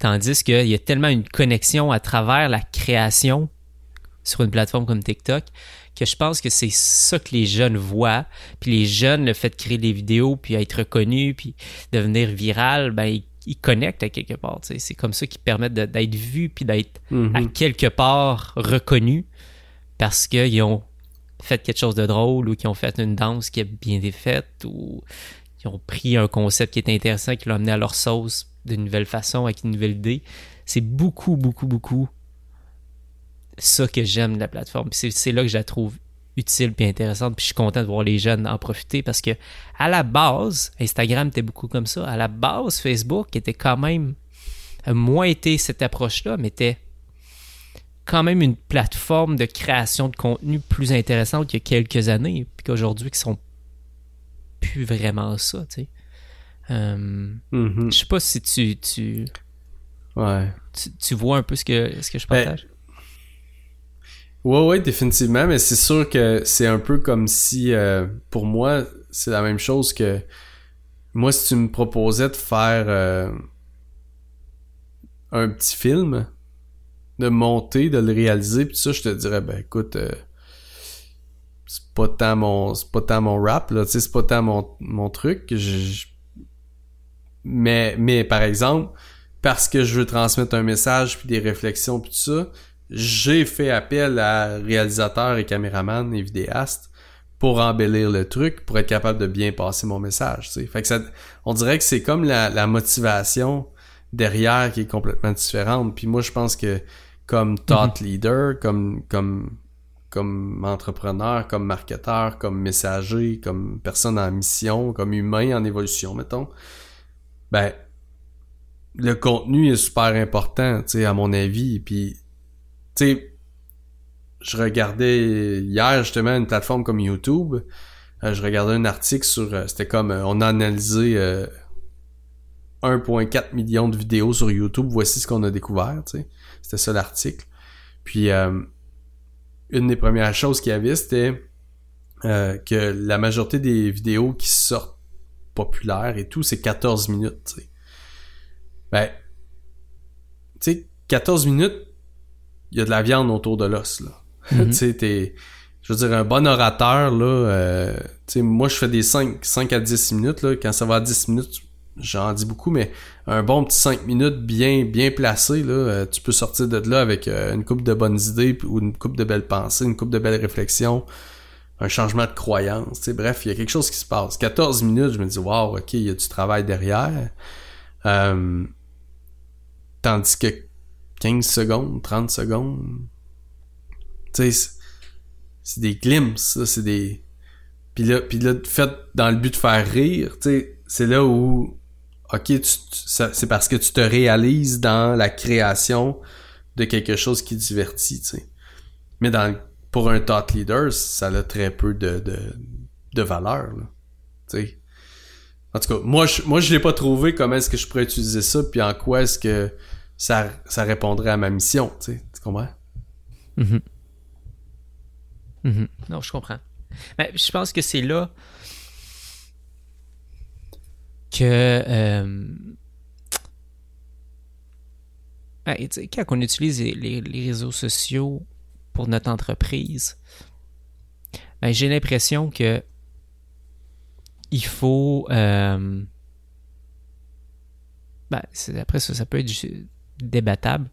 tandis qu'il y a tellement une connexion à travers la création sur une plateforme comme TikTok que je pense que c'est ça que les jeunes voient. Puis les jeunes, le fait de créer des vidéos, puis être reconnus, puis devenir viral, ben ils, ils connectent à quelque part. C'est comme ça qu'ils permettent de- d'être vus, puis d'être Mhm. à quelque part reconnus parce qu'ils ont fait quelque chose de drôle ou qu'ils ont fait une danse qui est bien faite ou qu'ils ont pris un concept qui est intéressant, qui l'ont amené à leur sauce d'une nouvelle façon, avec une nouvelle idée. C'est beaucoup, beaucoup, beaucoup ça que j'aime de la plateforme. C'est là que je la trouve utile puis intéressante. Puis je suis content de voir les jeunes en profiter parce que à la base, Instagram était beaucoup comme ça. À la base, Facebook était quand même moins été cette approche-là, mais était quand même une plateforme de création de contenu plus intéressante qu'il y a quelques années, puis qu'aujourd'hui, qui sont plus vraiment ça, tu sais. Euh, Mhm. je sais pas si tu, tu, Ouais. tu, tu vois un peu ce que, ce que je Ben, partage. Ouais, ouais, définitivement, mais c'est sûr que c'est un peu comme si, euh, pour moi, c'est la même chose que moi, si tu me proposais de faire euh, un petit film, de monter, de le réaliser, puis ça, je te dirais, ben écoute, c'est pas tant mon, c'est pas tant mon rap, là, tu sais, c'est pas tant mon, mon truc. je- je- Mais, mais par exemple, parce que je veux transmettre un message, puis des réflexions, puis tout ça, j'ai fait appel à réalisateurs et caméramans et vidéastes pour embellir le truc, pour être capable de bien passer mon message. tu sais. Fait que ça, on dirait que c'est comme la, la motivation derrière qui est complètement différente. Puis moi, je pense que comme thought leader, comme comme comme entrepreneur, comme marketeur, comme messager, comme personne en mission, comme humain en évolution, mettons, ben le contenu est super important, tu sais, à mon avis. Puis, tu sais, je regardais hier justement une plateforme comme YouTube. euh, je regardais un article sur, euh, c'était comme, euh, on a analysé euh, 1,4 million de vidéos sur YouTube. Voici ce qu'on a découvert, tu sais. C'était ça l'article. Puis, une des premières choses qu'il y avait, c'était euh, que la majorité des vidéos qui sortent populaires et tout, c'est 14 minutes. Ben, tu sais, 14 minutes, il y a de la viande autour de l'os, là. Mhm. tu sais, t'es, je veux dire, un bon orateur, là, euh, tu sais, moi, je fais des 5, 5 à 10 minutes, là. Quand ça va à 10 minutes, j'en dis beaucoup, mais un bon petit 5 minutes bien, bien placé, là, euh, tu peux sortir de là avec euh, une coupe de bonnes idées ou une coupe de belles pensées, une coupe de belles réflexions, un changement de croyance, tu sais, bref, il y a quelque chose qui se passe. 14 minutes, je me dis, wow, ok, il y a du travail derrière. Euh, tandis que 15 secondes, 30 secondes. Tu sais, c'est des glimpses, c'est des... Puis là, puis là, fait dans le but de faire rire, tu sais, c'est là où, ok, c'est parce que tu te réalises dans la création de quelque chose qui divertit. Mais pour un thought leader, ça a très peu de, valeur. En tout cas, moi, je, moi, je l'ai pas trouvé comment est-ce que je pourrais utiliser ça, puis en quoi est-ce que ça, répondrait à ma mission, tu comprends? Mm Non, je comprends. Mais je pense que c'est là que euh, quand on utilise les, réseaux sociaux pour notre entreprise, ben, j'ai l'impression que il faut. Euh, ben, après ça, ça peut être débattable,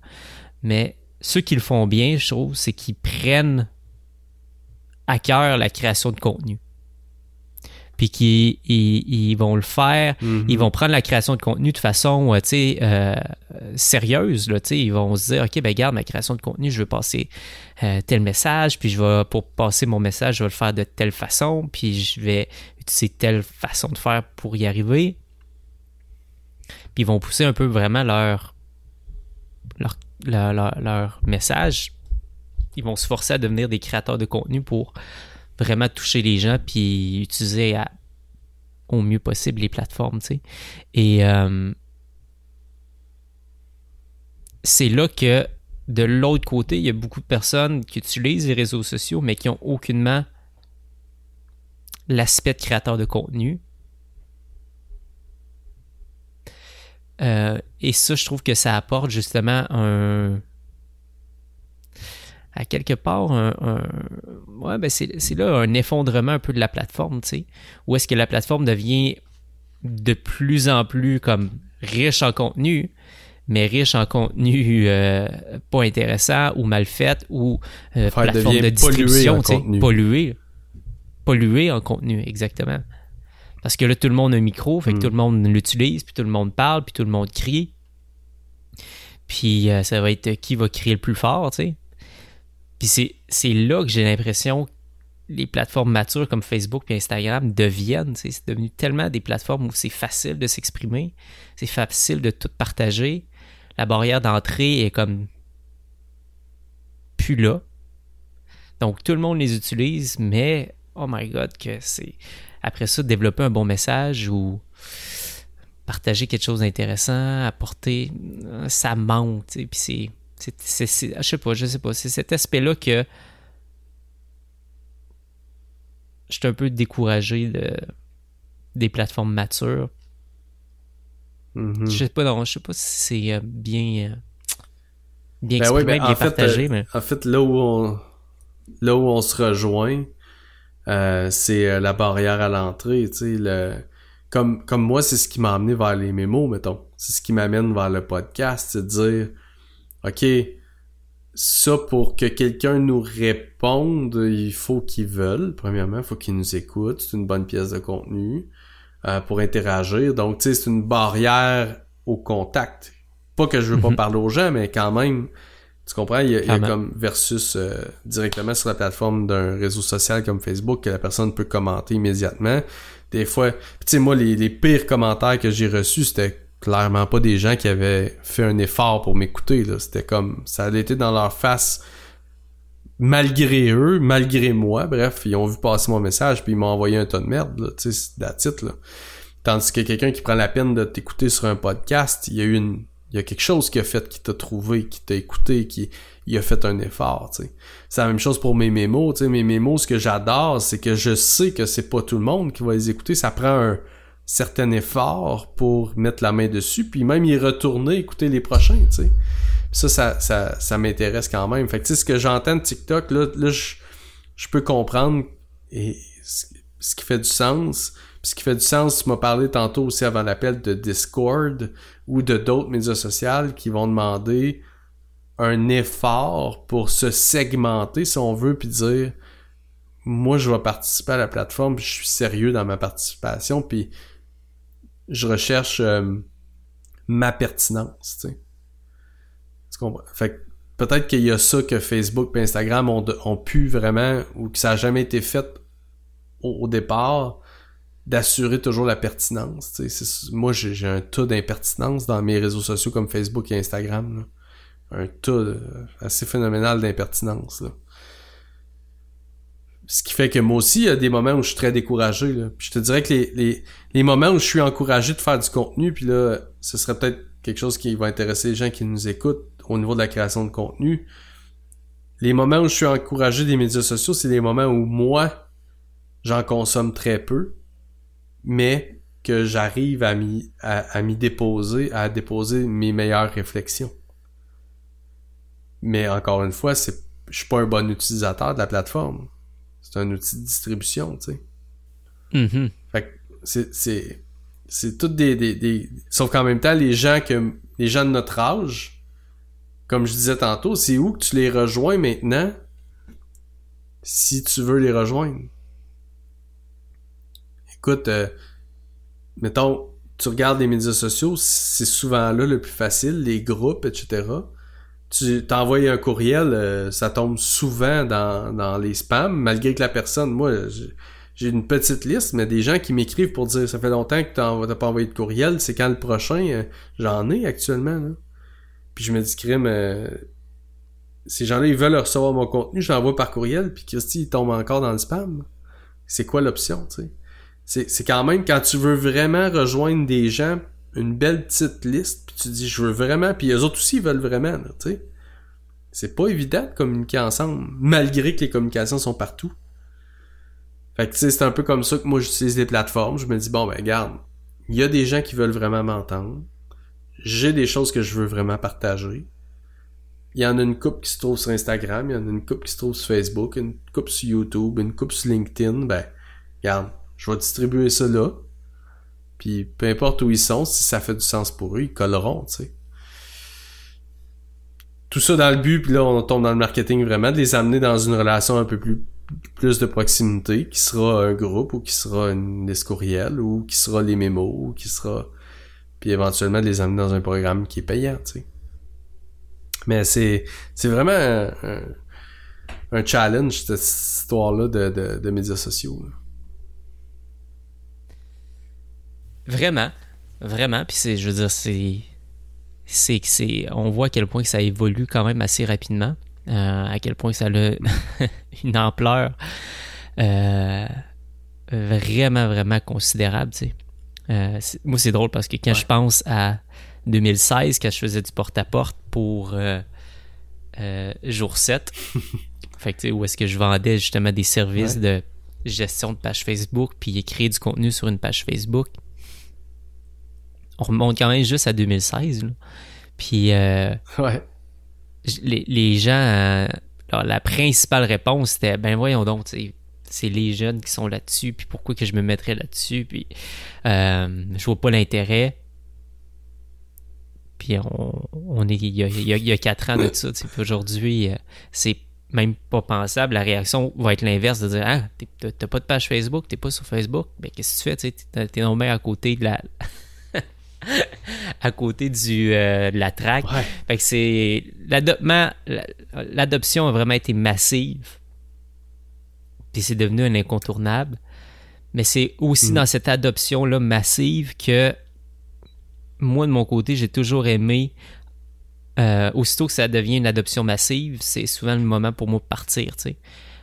mais ceux qui le font bien, je trouve, c'est qu'ils prennent à cœur la création de contenu puis qui ils, vont le faire, mhm. ils vont prendre la création de contenu de façon, euh, tu sais, euh, sérieuse, là, tu sais, ils vont se dire, OK, ben garde ma création de contenu, je veux passer euh, tel message, puis je vais, pour passer mon message, je vais le faire de telle façon, puis je vais utiliser telle façon de faire pour y arriver. Puis ils vont pousser un peu vraiment leur, leur, leur message. Ils vont se forcer à devenir des créateurs de contenu pour vraiment toucher les gens puis utiliser au mieux possible les plateformes, tu sais. Et euh, c'est là que de l'autre côté, il y a beaucoup de personnes qui utilisent les réseaux sociaux, mais qui ont aucunement l'aspect de créateur de contenu. Euh, et ça, je trouve que ça apporte justement un, à quelque part un, ouais, ben c'est là un effondrement un peu de la plateforme, tu sais, où est-ce que la plateforme devient de plus en plus comme riche en contenu, mais riche en contenu euh, pas intéressant ou mal fait ou euh, plateforme de distribution, pollué, pollué, pollué en contenu, exactement. Parce que là, tout le monde a un micro, fait que hmm. tout le monde l'utilise, puis tout le monde parle, puis tout le monde crie. Puis euh, ça va être qui va crier le plus fort, tu sais. Puis c'est là que j'ai l'impression que les plateformes matures comme Facebook et Instagram deviennent. C'est devenu tellement des plateformes où c'est facile de s'exprimer, c'est facile de tout partager. La barrière d'entrée est comme plus là. Donc tout le monde les utilise, mais oh my god, que c'est. Après ça, développer un bon message ou partager quelque chose d'intéressant, apporter. Ça manque, puis c'est c'est, je sais pas, je sais pas. C'est cet aspect-là que je suis un peu découragé de, des plateformes matures. Mm-hmm. Je sais pas, non, je sais pas si c'est euh, bien, euh, bien ben exprimé, ben, bien en partagé. Fait, mais... En fait, là où on, là où on se rejoint, euh, c'est la barrière à l'entrée. Tu sais, le, comme, comme moi, c'est ce qui m'a amené vers les mémos, mettons. C'est ce qui m'amène vers le podcast, c'est de dire OK, ça pour que quelqu'un nous réponde, il faut qu'il veuille. Premièrement, il faut qu'il nous écoute. C'est une bonne pièce de contenu euh, pour interagir. Donc, tu sais, c'est une barrière au contact. Pas que je veux pas mhm. parler aux gens, mais quand même, tu comprends? Il y a, comme versus euh, directement sur la plateforme d'un réseau social comme Facebook que la personne peut commenter immédiatement. Des fois, tu sais, moi, les, les pires commentaires que j'ai reçus, c'était clairement pas des gens qui avaient fait un effort pour m'écouter. C'était comme ça a été dans leur face malgré eux, malgré moi. Bref, ils ont vu passer mon message puis ils m'ont envoyé un ton de merde. Tu sais, titre là. Tandis que quelqu'un qui prend la peine de t'écouter sur un podcast, il y a eu une il y a quelque chose qui a fait qui t'a trouvé, qui t'a écouté, qui il a fait un effort. C'est la même chose pour mes mémos, mes mémos, ce que j'adore, c'est que je sais que c'est pas tout le monde qui va les écouter, ça prend un, certain effort pour mettre la main dessus, puis même y retourner, écouter les prochains, tu sais. Ça, ça, ça, ça m'intéresse quand même. Fait que, tu sais, ce que j'entends de TikTok, là, là je, je peux comprendre et ce qui fait du sens. Puis ce qui fait du sens, tu m'as parlé tantôt aussi avant l'appel de Discord ou de d'autres médias sociaux qui vont demander un effort pour se segmenter, si on veut, puis dire moi, je vais participer à la plateforme, puis je suis sérieux dans ma participation, puis je recherche euh, ma pertinence, tu sais. Tu comprends? Fait peut-être qu'il y a ça que Facebook et Instagram ont, pu vraiment, ou que ça a jamais été fait au, départ, d'assurer toujours la pertinence. Moi, j'ai un tas d'impertinence dans mes réseaux sociaux comme Facebook et Instagram. Un tas assez phénoménal d'impertinence. Ce qui fait que moi aussi, il y a des moments où je suis très découragé. Là. Puis je te dirais que les, les, les moments où je suis encouragé de faire du contenu, puis là, ce serait peut-être quelque chose qui va intéresser les gens qui nous écoutent au niveau de la création de contenu. Les moments où je suis encouragé des médias sociaux, c'est les moments où moi, j'en consomme très peu, mais que j'arrive à m'y à, m'y déposer, à déposer mes meilleures réflexions. Mais encore une fois, c'est je suis pas un bon utilisateur de la plateforme. C'est un outil de distribution, tu sais. Mm-hmm. Fait que c'est c'est c'est toutes des, des, des sauf qu'en même temps les gens que les gens de notre âge comme je disais tantôt, c'est où que tu les rejoins maintenant si tu veux les rejoindre? Écoute, euh, mettons, tu regardes les médias sociaux, c'est souvent là le plus facile, les groupes, etc. Tu t'envoies un courriel, euh, ça tombe souvent dans, dans les spams, malgré que la personne, moi, j'ai une petite liste, mais des gens qui m'écrivent pour dire ça fait longtemps que t'as pas envoyé de courriel, c'est quand le prochain, euh, j'en ai actuellement. Puis je me dis, crime, euh, ces gens-là, ils veulent recevoir mon contenu, je l'envoie par courriel, puis Christy, il tombe encore dans le spam. C'est quoi l'option, tu sais? C'est quand même, quand tu veux vraiment rejoindre des gens, une belle petite liste, puis tu dis, je veux vraiment, puis eux autres aussi, ils veulent vraiment, tu sais. C'est pas évident de communiquer ensemble, malgré que les communications sont partout. Fait que tu sais, c'est un peu comme ça que moi j'utilise les plateformes. Je me dis, bon ben regarde, il y a des gens qui veulent vraiment m'entendre j'ai des choses que je veux vraiment partager. Il y en a une coupe qui se trouve sur Instagram, il y en a une coupe qui se trouve sur Facebook, une coupe sur YouTube, une coupe sur LinkedIn. Ben, regarde, je vais distribuer ça là. Puis peu importe où ils sont, si ça fait du sens pour eux, ils colleront, tu sais. Tout ça dans le but, puis là on tombe dans le marketing vraiment, de les amener dans une relation un peu plus plus de proximité, qui sera un groupe, ou qui sera une liste courriel, ou qui sera les mémos, ou qui sera puis éventuellement de les amener dans un programme qui est payant, tu sais. Mais c'est, c'est vraiment un, un, challenge, cette histoire-là de, de, de, médias sociaux. Vraiment, vraiment. Puis c'est, je veux dire, c'est, c'est c'est, on voit à quel point que ça évolue quand même assez rapidement, euh, à quel point ça a une ampleur euh, vraiment, vraiment considérable, tu sais. Euh, moi, c'est drôle parce que quand je pense à 2016, quand je faisais du porte-à-porte pour jour 7, fait que, où est-ce que je vendais justement des services de gestion de page Facebook, puis créer du contenu sur une page Facebook. On remonte quand même juste à 2016. Puis ouais. les, les, gens, la principale réponse c'était ben voyons donc, c'est les jeunes qui sont là-dessus, puis pourquoi que je me mettrais là-dessus, puis euh, je vois pas l'intérêt. Puis on, est, il y, a, quatre ans de ça, aujourd'hui, euh, c'est même pas pensable. La réaction va être l'inverse, de dire Ah, t'as pas de page Facebook, t'es pas sur Facebook, mais qu'est-ce que tu fais, t'es normalement à côté de la. à côté du, euh, de la track. Fait que c'est. L'adoption a vraiment été massive puis c'est devenu un incontournable. Mais c'est aussi mm. dans cette adoption-là massive que moi, de mon côté, j'ai toujours aimé. Euh, aussitôt que ça devient une adoption massive, c'est souvent le moment pour moi de partir. Tu sais.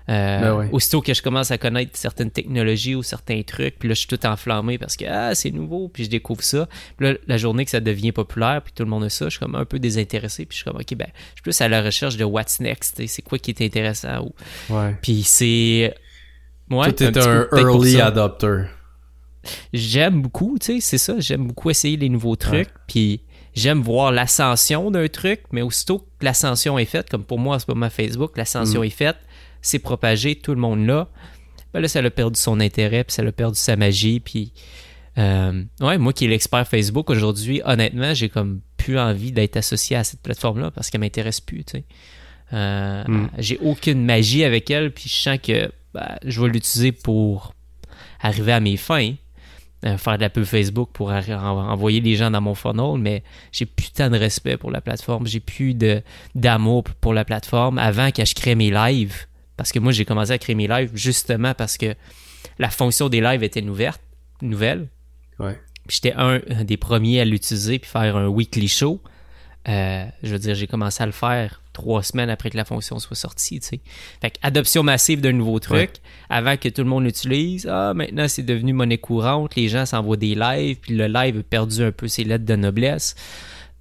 Euh, ben aussitôt que je commence à connaître certaines technologies ou certains trucs, puis là, je suis tout enflammé parce que ah, c'est nouveau, puis je découvre ça. Puis là, la journée que ça devient populaire, puis tout le monde a ça, je suis comme un peu désintéressé, puis je suis comme, ok, ben, je suis plus à la recherche de what's next, c'est quoi qui est intéressant. Ou... Puis c'est. Ouais, Toi, t'es un, early adopter. J'aime beaucoup, tu sais, c'est ça, j'aime beaucoup essayer les nouveaux trucs, puis j'aime voir l'ascension d'un truc, mais aussitôt que l'ascension est faite, comme pour moi en ce moment Facebook, l'ascension mm. est faite, c'est propagé, tout le monde là, ben là, ça a perdu son intérêt, puis ça a perdu sa magie, puis... Euh, ouais, moi qui est l'expert Facebook aujourd'hui, honnêtement, j'ai comme plus envie d'être associé à cette plateforme-là parce qu'elle m'intéresse plus, tu sais. Euh, mm. J'ai aucune magie avec elle, puis je sens que ben, je vais l'utiliser pour arriver à mes fins. euh, faire de la pub Facebook pour envoyer les gens dans mon funnel, mais j'ai plus tant de respect pour la plateforme, j'ai plus d'amour pour la plateforme avant que je crée mes lives. Parce que moi, j'ai commencé à créer mes lives justement parce que la fonction des lives était nouvelle. nouvelle. Ouais. J'étais un des premiers à l'utiliser puis faire un weekly show. Euh, je veux dire, j'ai commencé à le faire trois semaines après que la fonction soit sortie, tu sais. Fait que adoption massive d'un nouveau truc, avant que tout le monde l'utilise. Ah, maintenant, c'est devenu monnaie courante. Les gens s'envoient des lives, puis le live a perdu un peu ses lettres de noblesse.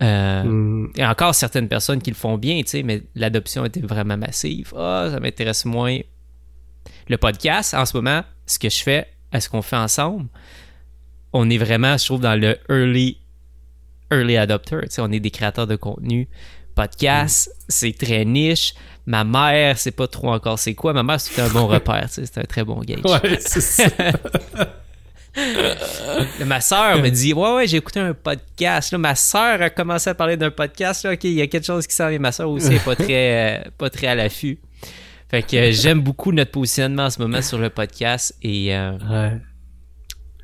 Euh, Mm. Il y a encore certaines personnes qui le font bien, tu sais, mais l'adoption était vraiment massive. Ah, ça m'intéresse moins. Le podcast, en ce moment, ce que je fais, est-ce qu'on fait ensemble? On est vraiment, je trouve, dans le early, early adopter. Tu sais, on est des créateurs de contenu. Podcast, c'est très niche. Ma mère, c'est pas trop encore c'est quoi. Ma mère, c'était un bon repère, tu sais, c'est un très bon gauge. Ouais, c'est ça. Ma sœur me dit Ouais, ouais, j'ai écouté un podcast. Là, ma sœur a commencé à parler d'un podcast. Là, ok, il y a quelque chose qui s'en vient. Ma sœur aussi est pas très, euh, pas très à l'affût. Fait que euh, j'aime beaucoup notre positionnement en ce moment sur le podcast. Et euh, ouais.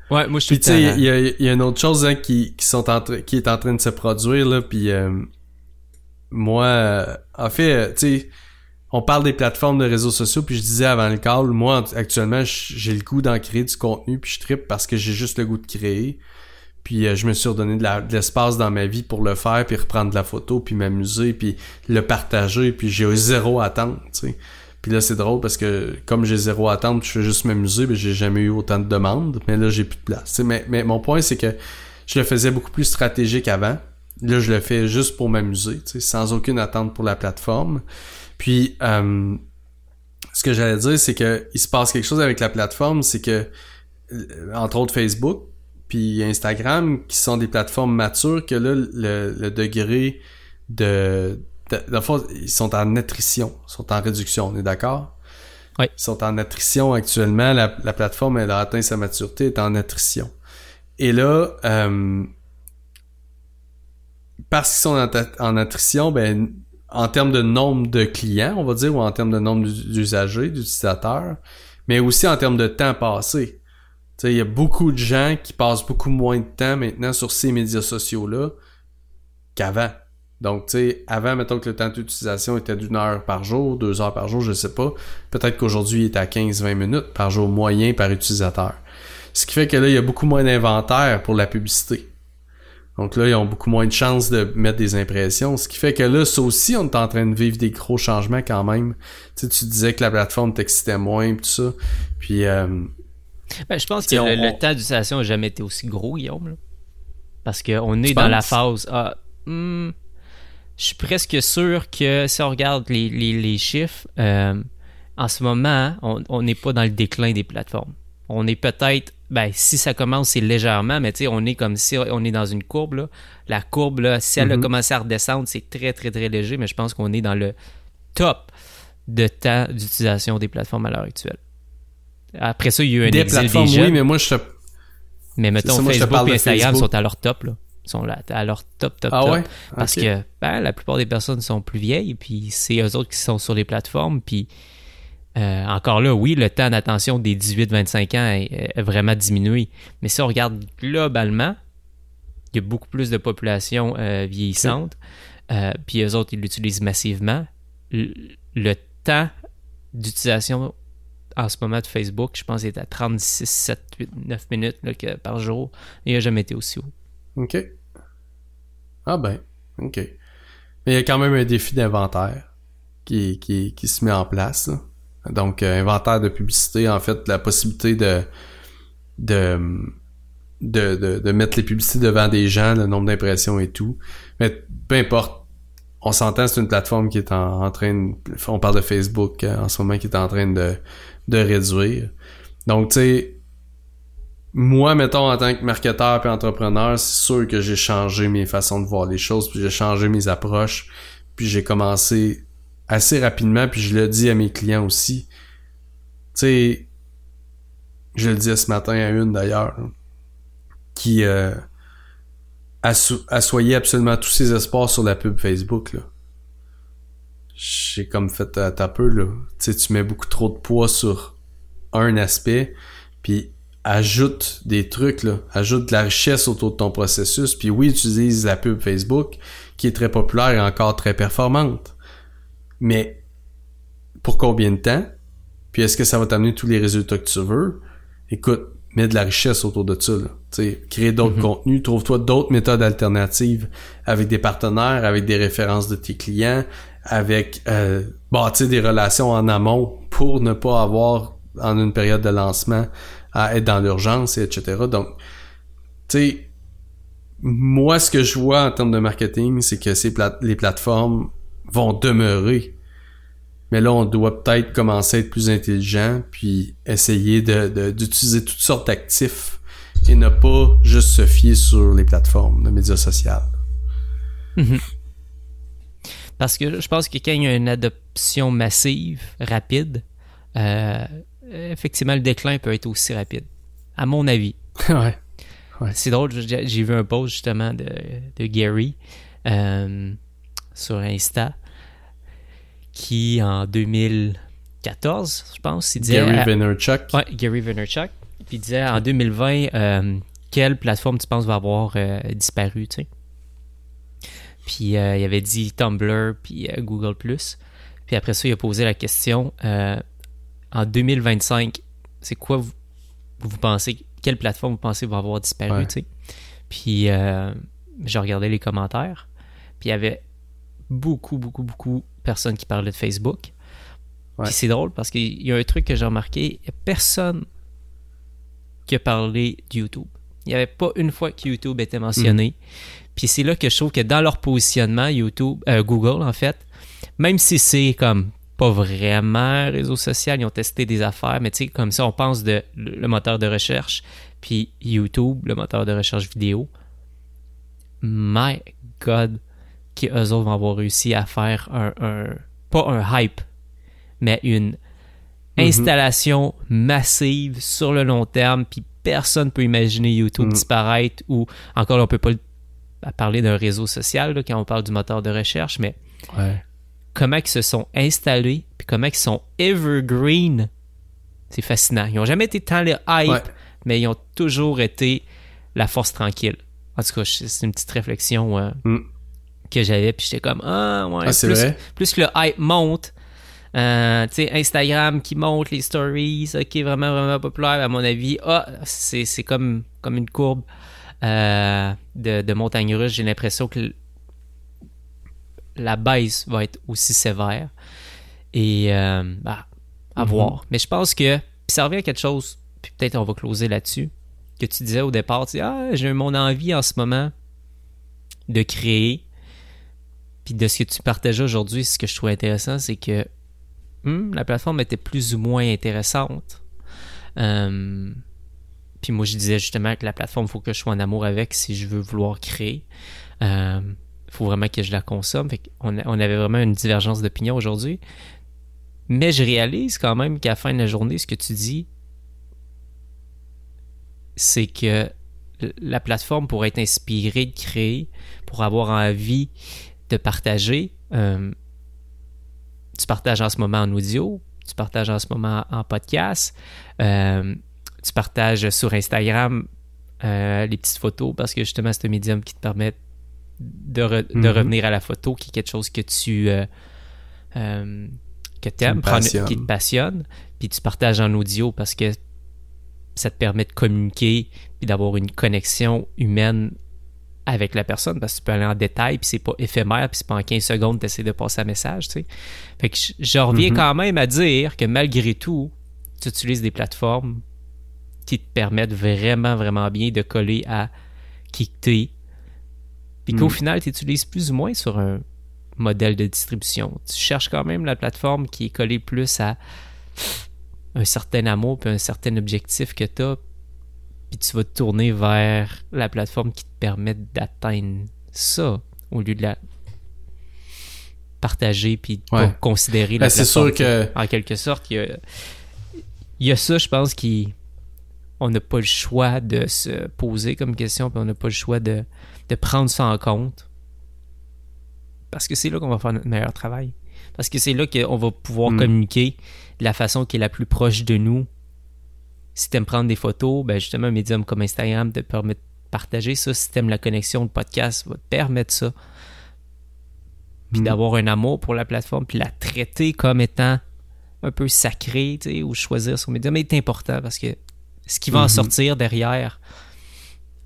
ouais, moi je suis tu sais, il y a, il y a une autre chose hein, qui, qui, sont en tra- qui est en train de se produire, là, puis euh, moi, euh, en fait, euh, tu sais, on parle des plateformes de réseaux sociaux, puis je disais avant le call, moi, actuellement, j'ai le goût d'en créer du contenu, puis je trippe parce que j'ai juste le goût de créer. Puis euh, je me suis redonné de l'espace dans ma vie pour le faire, puis reprendre de la photo, puis m'amuser, puis le partager, puis j'ai zéro attente, tu sais. Puis là, c'est drôle parce que comme j'ai zéro attente, je fais juste m'amuser, mais j'ai jamais eu autant de demandes. Mais là, j'ai plus de place. Mais, mais mon point, c'est que je le faisais beaucoup plus stratégique avant. Là, je le fais juste pour m'amuser, sans aucune attente pour la plateforme. Puis, euh, ce que j'allais dire, c'est que il se passe quelque chose avec la plateforme, c'est que, euh, entre autres Facebook, puis Instagram, qui sont des plateformes matures, que là, le, le degré de, de, ils sont en attrition, ils sont en réduction, on est d'accord? Oui. Ils sont en attrition actuellement. La, la plateforme, elle a atteint sa maturité, est en attrition. Et là, euh, parce qu'ils sont en, en attrition, ben, en termes de nombre de clients, on va dire, ou en termes de nombre d'usagers, d'utilisateurs, mais aussi en termes de temps passé. Il y a beaucoup de gens qui passent beaucoup moins de temps maintenant sur ces médias sociaux-là qu'avant. Donc, tu sais, avant, mettons que le temps d'utilisation était d'une heure par jour, deux heures par jour, je sais pas. Peut-être qu'aujourd'hui, il est à 15-20 minutes par jour moyen par utilisateur. Ce qui fait que là, il y a beaucoup moins d'inventaire pour la publicité. Donc là, ils ont beaucoup moins de chances de mettre des impressions. Ce qui fait que là, ça aussi, on est en train de vivre des gros changements quand même. Tu sais, tu disais que la plateforme t'excitait moins, pis tout ça. Puis, euh, Ben, je pense que T'sais, on- le, le temps d'utilisation n'a jamais été aussi gros, Guillaume. là. Parce qu'on est Tu dans la phase. Ah, hmm, je suis presque sûr que si on regarde les, les- les chiffres, euh, en ce moment, on on n'est pas dans le déclin des plateformes. On est peut-être. Ben, si ça commence, c'est légèrement, mais tu sais, on est comme si on est dans une courbe. Là. La courbe, là, si elle a Mhm. commencé à redescendre, c'est très, très, très léger, mais je pense qu'on est dans le top de temps d'utilisation des plateformes à l'heure actuelle. Après ça, il y a eu un des plateformes, des oui, mais moi, je te... Mais mettons, ça, moi, Facebook et Instagram sont à leur top, là. Ils sont à leur top, top, Ah top. ouais? Parce que ben, la plupart des personnes sont plus vieilles, puis c'est eux autres qui sont sur les plateformes. Puis euh, encore là, oui, le temps d'attention des 18-25 ans est, est vraiment diminué. Mais si on regarde globalement, il y a beaucoup plus de population euh, vieillissante. Euh, puis eux autres, ils l'utilisent massivement. Le, le temps d'utilisation en ce moment de Facebook, je pense, est à 36, 7, 8, 9 minutes là, que- par jour. Il n'a jamais été aussi haut. OK. Ah ben, OK. Mais il y a quand même un défi d'inventaire qui, qui, qui se met en place. là. Donc, euh, inventaire de publicité, en fait, la possibilité de, de, de, de, mettre les publicités devant des gens, le nombre d'impressions et tout. Mais peu importe, on s'entend, c'est une plateforme qui est en, en train de... On parle de Facebook euh, en ce moment qui est en train de, de réduire. Donc, tu sais, moi, mettons, en tant que marketeur et entrepreneur, c'est sûr que j'ai changé mes façons de voir les choses, puis j'ai changé mes approches, puis j'ai commencé assez rapidement, puis je le dis à mes clients aussi. Tu sais, je le disais ce matin à une d'ailleurs, qui euh, asso- assoyait absolument tous ses espoirs sur la pub Facebook, là. J'ai comme fait à ta peu, là. Tu sais, tu mets beaucoup trop de poids sur un aspect, puis ajoute des trucs, là, ajoute de la richesse autour de ton processus. Puis oui, utilise la pub Facebook, qui est très populaire et encore très performante. Mais pour combien de temps? Puis est-ce que ça va t'amener tous les résultats que tu veux? Écoute, mets de la richesse autour de ça. Là. Crée d'autres Mhm. contenus, trouve-toi d'autres méthodes alternatives avec des partenaires, avec des références de tes clients, avec euh, bâtir des relations en amont pour ne pas avoir en une période de lancement à être dans l'urgence, et etc. Donc, tu sais, moi, ce que je vois en termes de marketing, c'est que ces plate- les plateformes vont demeurer. Mais là, on doit peut-être commencer à être plus intelligent, puis essayer de, de- d'utiliser toutes sortes d'actifs et ne pas juste se fier sur les plateformes de médias sociaux. Parce que je pense que quand il y a une adoption massive, rapide, euh, effectivement, le déclin peut être aussi rapide. À mon avis. ouais. C'est drôle, j'ai j'ai vu un post justement de, de Gary euh, sur Insta qui en 2014, je pense, il disait Gary à- Vaynerchuk. Ouais, Gary Vaynerchuk. Puis il disait en 2020, euh, quelle plateforme tu penses va avoir euh, disparu, tu sais? Puis euh, il avait dit Tumblr, puis Google+. Puis après ça, il a posé la question, en 2025, c'est quoi vous, vous pensez, quelle plateforme vous pensez va avoir disparu, Ouais. tu sais? Puis j'ai regardé les commentaires, puis il y avait beaucoup, beaucoup, beaucoup de personnes qui parlaient de Facebook. Ouais. Puis c'est drôle parce qu'il y a un truc que j'ai remarqué, il n'y a personne qui a parlé de YouTube. Il n'y avait pas une fois que YouTube était mentionné. Puis c'est là que je trouve que dans leur positionnement, YouTube, euh, Google en fait, même si c'est comme pas vraiment un réseau social, ils ont testé des affaires, mais tu sais, comme ça, on pense de le moteur de recherche, puis YouTube, le moteur de recherche vidéo. My God, qu'eux autres vont avoir réussi à faire un, un- pas un hype, mais une Mhm. installation massive sur le long terme, puis personne peut imaginer YouTube Mhm. disparaître ou encore on peut pas parler d'un réseau social là, quand on parle du moteur de recherche, mais Ouais. comment ils se sont installés, puis comment ils sont evergreen, c'est fascinant. Ils n'ont jamais été tant les hype, Ouais. mais ils ont toujours été la force tranquille. En tout cas, c'est une petite réflexion euh, Mm. Que j'avais, puis j'étais comme ah ouais, Ah, c'est plus, vrai? plus que le hype monte, euh, tu sais, Instagram qui monte les stories, ok, vraiment, vraiment populaire, à mon avis, ah, c'est, c'est comme, comme une courbe euh, de, de montagne russe. J'ai l'impression que la baisse va être aussi sévère. Et, euh, bah, à Mhm. voir. Mais je pense que, puis ça revient à quelque chose, puis peut-être on va closer là-dessus, que tu disais au départ, tu dis, ah, j'ai mon envie en ce moment de créer. De ce que tu partageais aujourd'hui, ce que je trouve intéressant, c'est que hmm, la plateforme était plus ou moins intéressante. Euh, puis moi, je disais justement que la plateforme, il faut que je sois en amour avec si je veux vouloir créer. Il faut vraiment que je la consomme. On, on avait vraiment une divergence d'opinion aujourd'hui. Mais je réalise quand même qu'à la fin de la journée, ce que tu dis, c'est que la plateforme pour être inspirée de créer, pour avoir envie de partager. Euh, tu partages en ce moment en audio, tu partages en ce moment en podcast, euh, tu partages sur Instagram euh, les petites photos parce que justement c'est un médium qui te permet de, re- de Mhm. revenir à la photo, qui est quelque chose que tu que aimes, me passionne. qui te passionne, puis tu partages en audio parce que ça te permet de communiquer puis d'avoir une connexion humaine avec la personne parce que tu peux aller en détail puis c'est pas éphémère puis c'est pas en 15 secondes tu essaies de passer un message tu sais fait que je, reviens Mhm. quand même à dire que malgré tout tu utilises des plateformes qui te permettent vraiment vraiment bien de coller à qui que t'es puis qu'au Mhm. final tu utilises plus ou moins sur un modèle de distribution tu cherches quand même la plateforme qui est collée plus à un certain amour puis un certain objectif que tu as puis tu vas te tourner vers la plateforme qui te permet d'atteindre ça au lieu de la partager puis Ouais. considérer Ben, la c'est plateforme sûr que en quelque sorte il y a, il y a ça je pense qui on n'a pas le choix de se poser comme question puis on n'a pas le choix de, de prendre ça en compte parce que c'est là qu'on va faire notre meilleur travail parce que c'est là qu'on va pouvoir Mm. communiquer de la façon qui est la plus proche de nous Si t'aimes prendre des photos, ben justement, un médium comme Instagram te permet de partager ça. Si t'aimes la connexion de podcast, va te permettre ça. Puis Mm. d'avoir un amour pour la plateforme, puis la traiter comme étant un peu sacrée, tu sais, ou choisir son médium est important parce que ce qui va en Mhm. sortir derrière,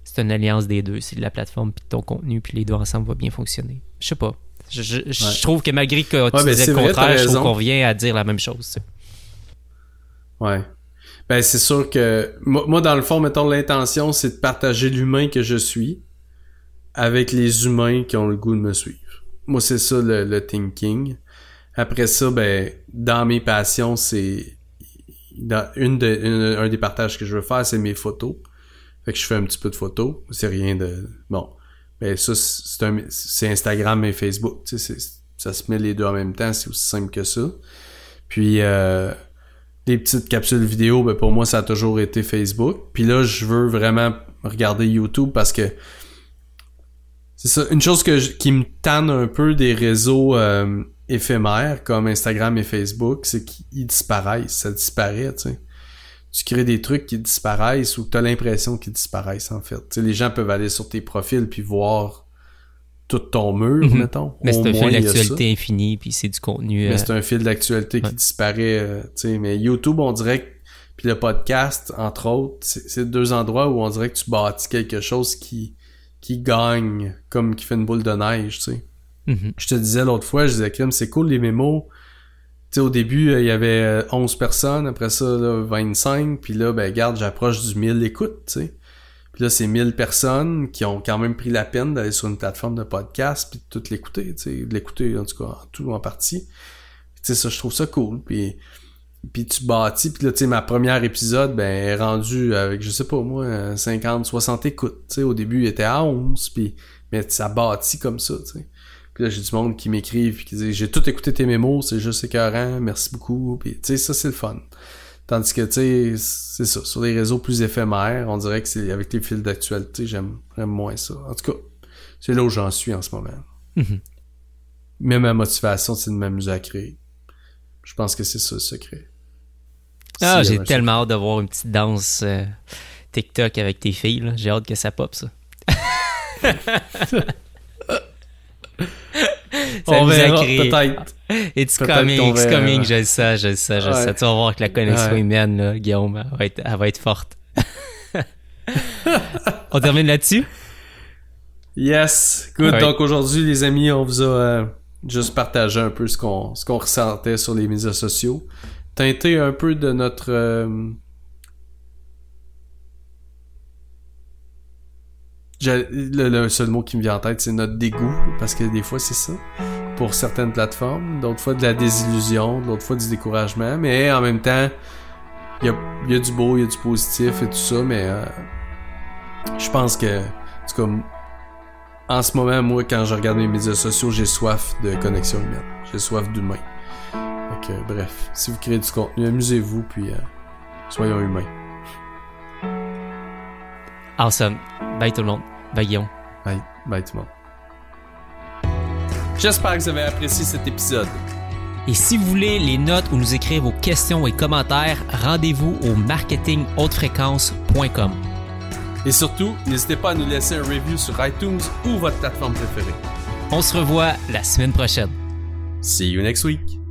c'est une alliance des deux. C'est de la plateforme puis de ton contenu, puis les deux ensemble vont bien fonctionner. Je sais pas. Je, je- je Ouais. trouve que malgré que tu Ouais, disais le contraire, je trouve qu'on vient à dire la même chose. tu sais. Ouais. Ben, c'est sûr que moi, dans le fond, mettons, l'intention, c'est de partager l'humain que je suis avec les humains qui ont le goût de me suivre. Moi, c'est ça le, le thinking. Après ça, ben, dans mes passions, c'est une de, une- un des partages que je veux faire, c'est mes photos. Fait que je fais un petit peu de photos. C'est rien de bon. Ben ça, c'est Instagram et Facebook. Tu sais, ça se met les deux en même temps. C'est aussi simple que ça. Puis euh, les petites capsules vidéo, ben pour moi, ça a toujours été Facebook. Puis là, je veux vraiment regarder YouTube parce que c'est ça. Une chose que je- qui me tanne un peu des réseaux euh, éphémères comme Instagram et Facebook, c'est qu'ils disparaissent. Ça disparaît, tu sais. Tu crées des trucs qui disparaissent ou t'as l'impression qu'ils disparaissent, en fait. Tu sais, les gens peuvent aller sur tes profils puis voir tout ton mur, Mhm. mettons. Mais c'est un moins, fil d'actualité infini, puis c'est du contenu. Mais euh, c'est un fil d'actualité ouais. qui disparaît, euh, tu sais. Mais YouTube, on dirait que... Puis le podcast, entre autres, c'est deux endroits où on dirait que tu bâtis quelque chose qui qui gagne, comme qui fait une boule de neige, tu sais. mhm. Je te disais l'autre fois, je disais, crème, c'est cool les mémos. Tu sais, au début, euh, il y avait euh, 11 personnes, après ça, là, 25, puis là, ben, regarde, j'approche du 1000 écoutes, tu sais. Puis là, c'est 1000 personnes qui ont quand même pris la peine d'aller sur une plateforme de podcast puis de tout l'écouter, tu sais, de l'écouter, en tout cas, en tout en partie. Tu sais, ça, je trouve ça cool, puis puis tu bâtis, puis là, tu sais, ma première épisode, ben, est rendue avec, je sais pas moi, euh, 50, 60 écoutes, tu sais, au début, il était à 11, puis mais ça bâtit comme ça, tu sais. Puis là, j'ai du monde qui m'écrivent puis qui dit j'ai tout écouté tes mémos, c'est juste écœurant, merci beaucoup. Puis tu sais, ça c'est le fun. Tandis que tu sais, c'est ça, sur les réseaux plus éphémères, on dirait que c'est avec les fils d'actualité, j'aime moins ça. En tout cas, c'est là où j'en suis en ce moment. Mhm. Mais ma motivation, c'est de m'amuser à créer. Je pense que c'est ça le secret. Ah, Si, j'ai tellement hâte de voir une petite danse euh, TikTok avec tes filles. J'ai hâte que ça pop, ça. On nous a verra, peut-être. It's coming, it's coming, je le sais, je le sais, je le Ouais. sais. Tu vas voir que la connexion Ouais. humaine, là, Guillaume, elle va être, elle va être forte. On termine là-dessus? Yes. Good. Ouais. Donc aujourd'hui, les amis, on vous a euh, juste partagé un peu ce qu'on ce qu'on ressentait sur les médias sociaux. Teinté un peu de notre euh, le seul mot qui me vient en tête, c'est notre dégoût, parce que des fois c'est ça. Pour certaines plateformes, d'autres fois de la désillusion, d'autres fois du découragement, mais en même temps, il y y a du beau, il y a du positif et tout ça, mais euh, je pense que, en tout cas, en ce moment, moi, quand je regarde mes médias sociaux, j'ai soif de connexion humaine. J'ai soif d'humain. Donc, euh, bref, si vous créez du contenu, amusez-vous, puis euh, soyons humains. Awesome. Bye tout le monde. Bye Guillaume. Bye, bye tout le monde. J'espère que vous avez apprécié cet épisode. Et si vous voulez les notes ou nous écrire vos questions et commentaires, rendez-vous au marketinghautefréquence.com. Et surtout, n'hésitez pas à nous laisser un review sur iTunes ou votre plateforme préférée. On se revoit la semaine prochaine. See you next week.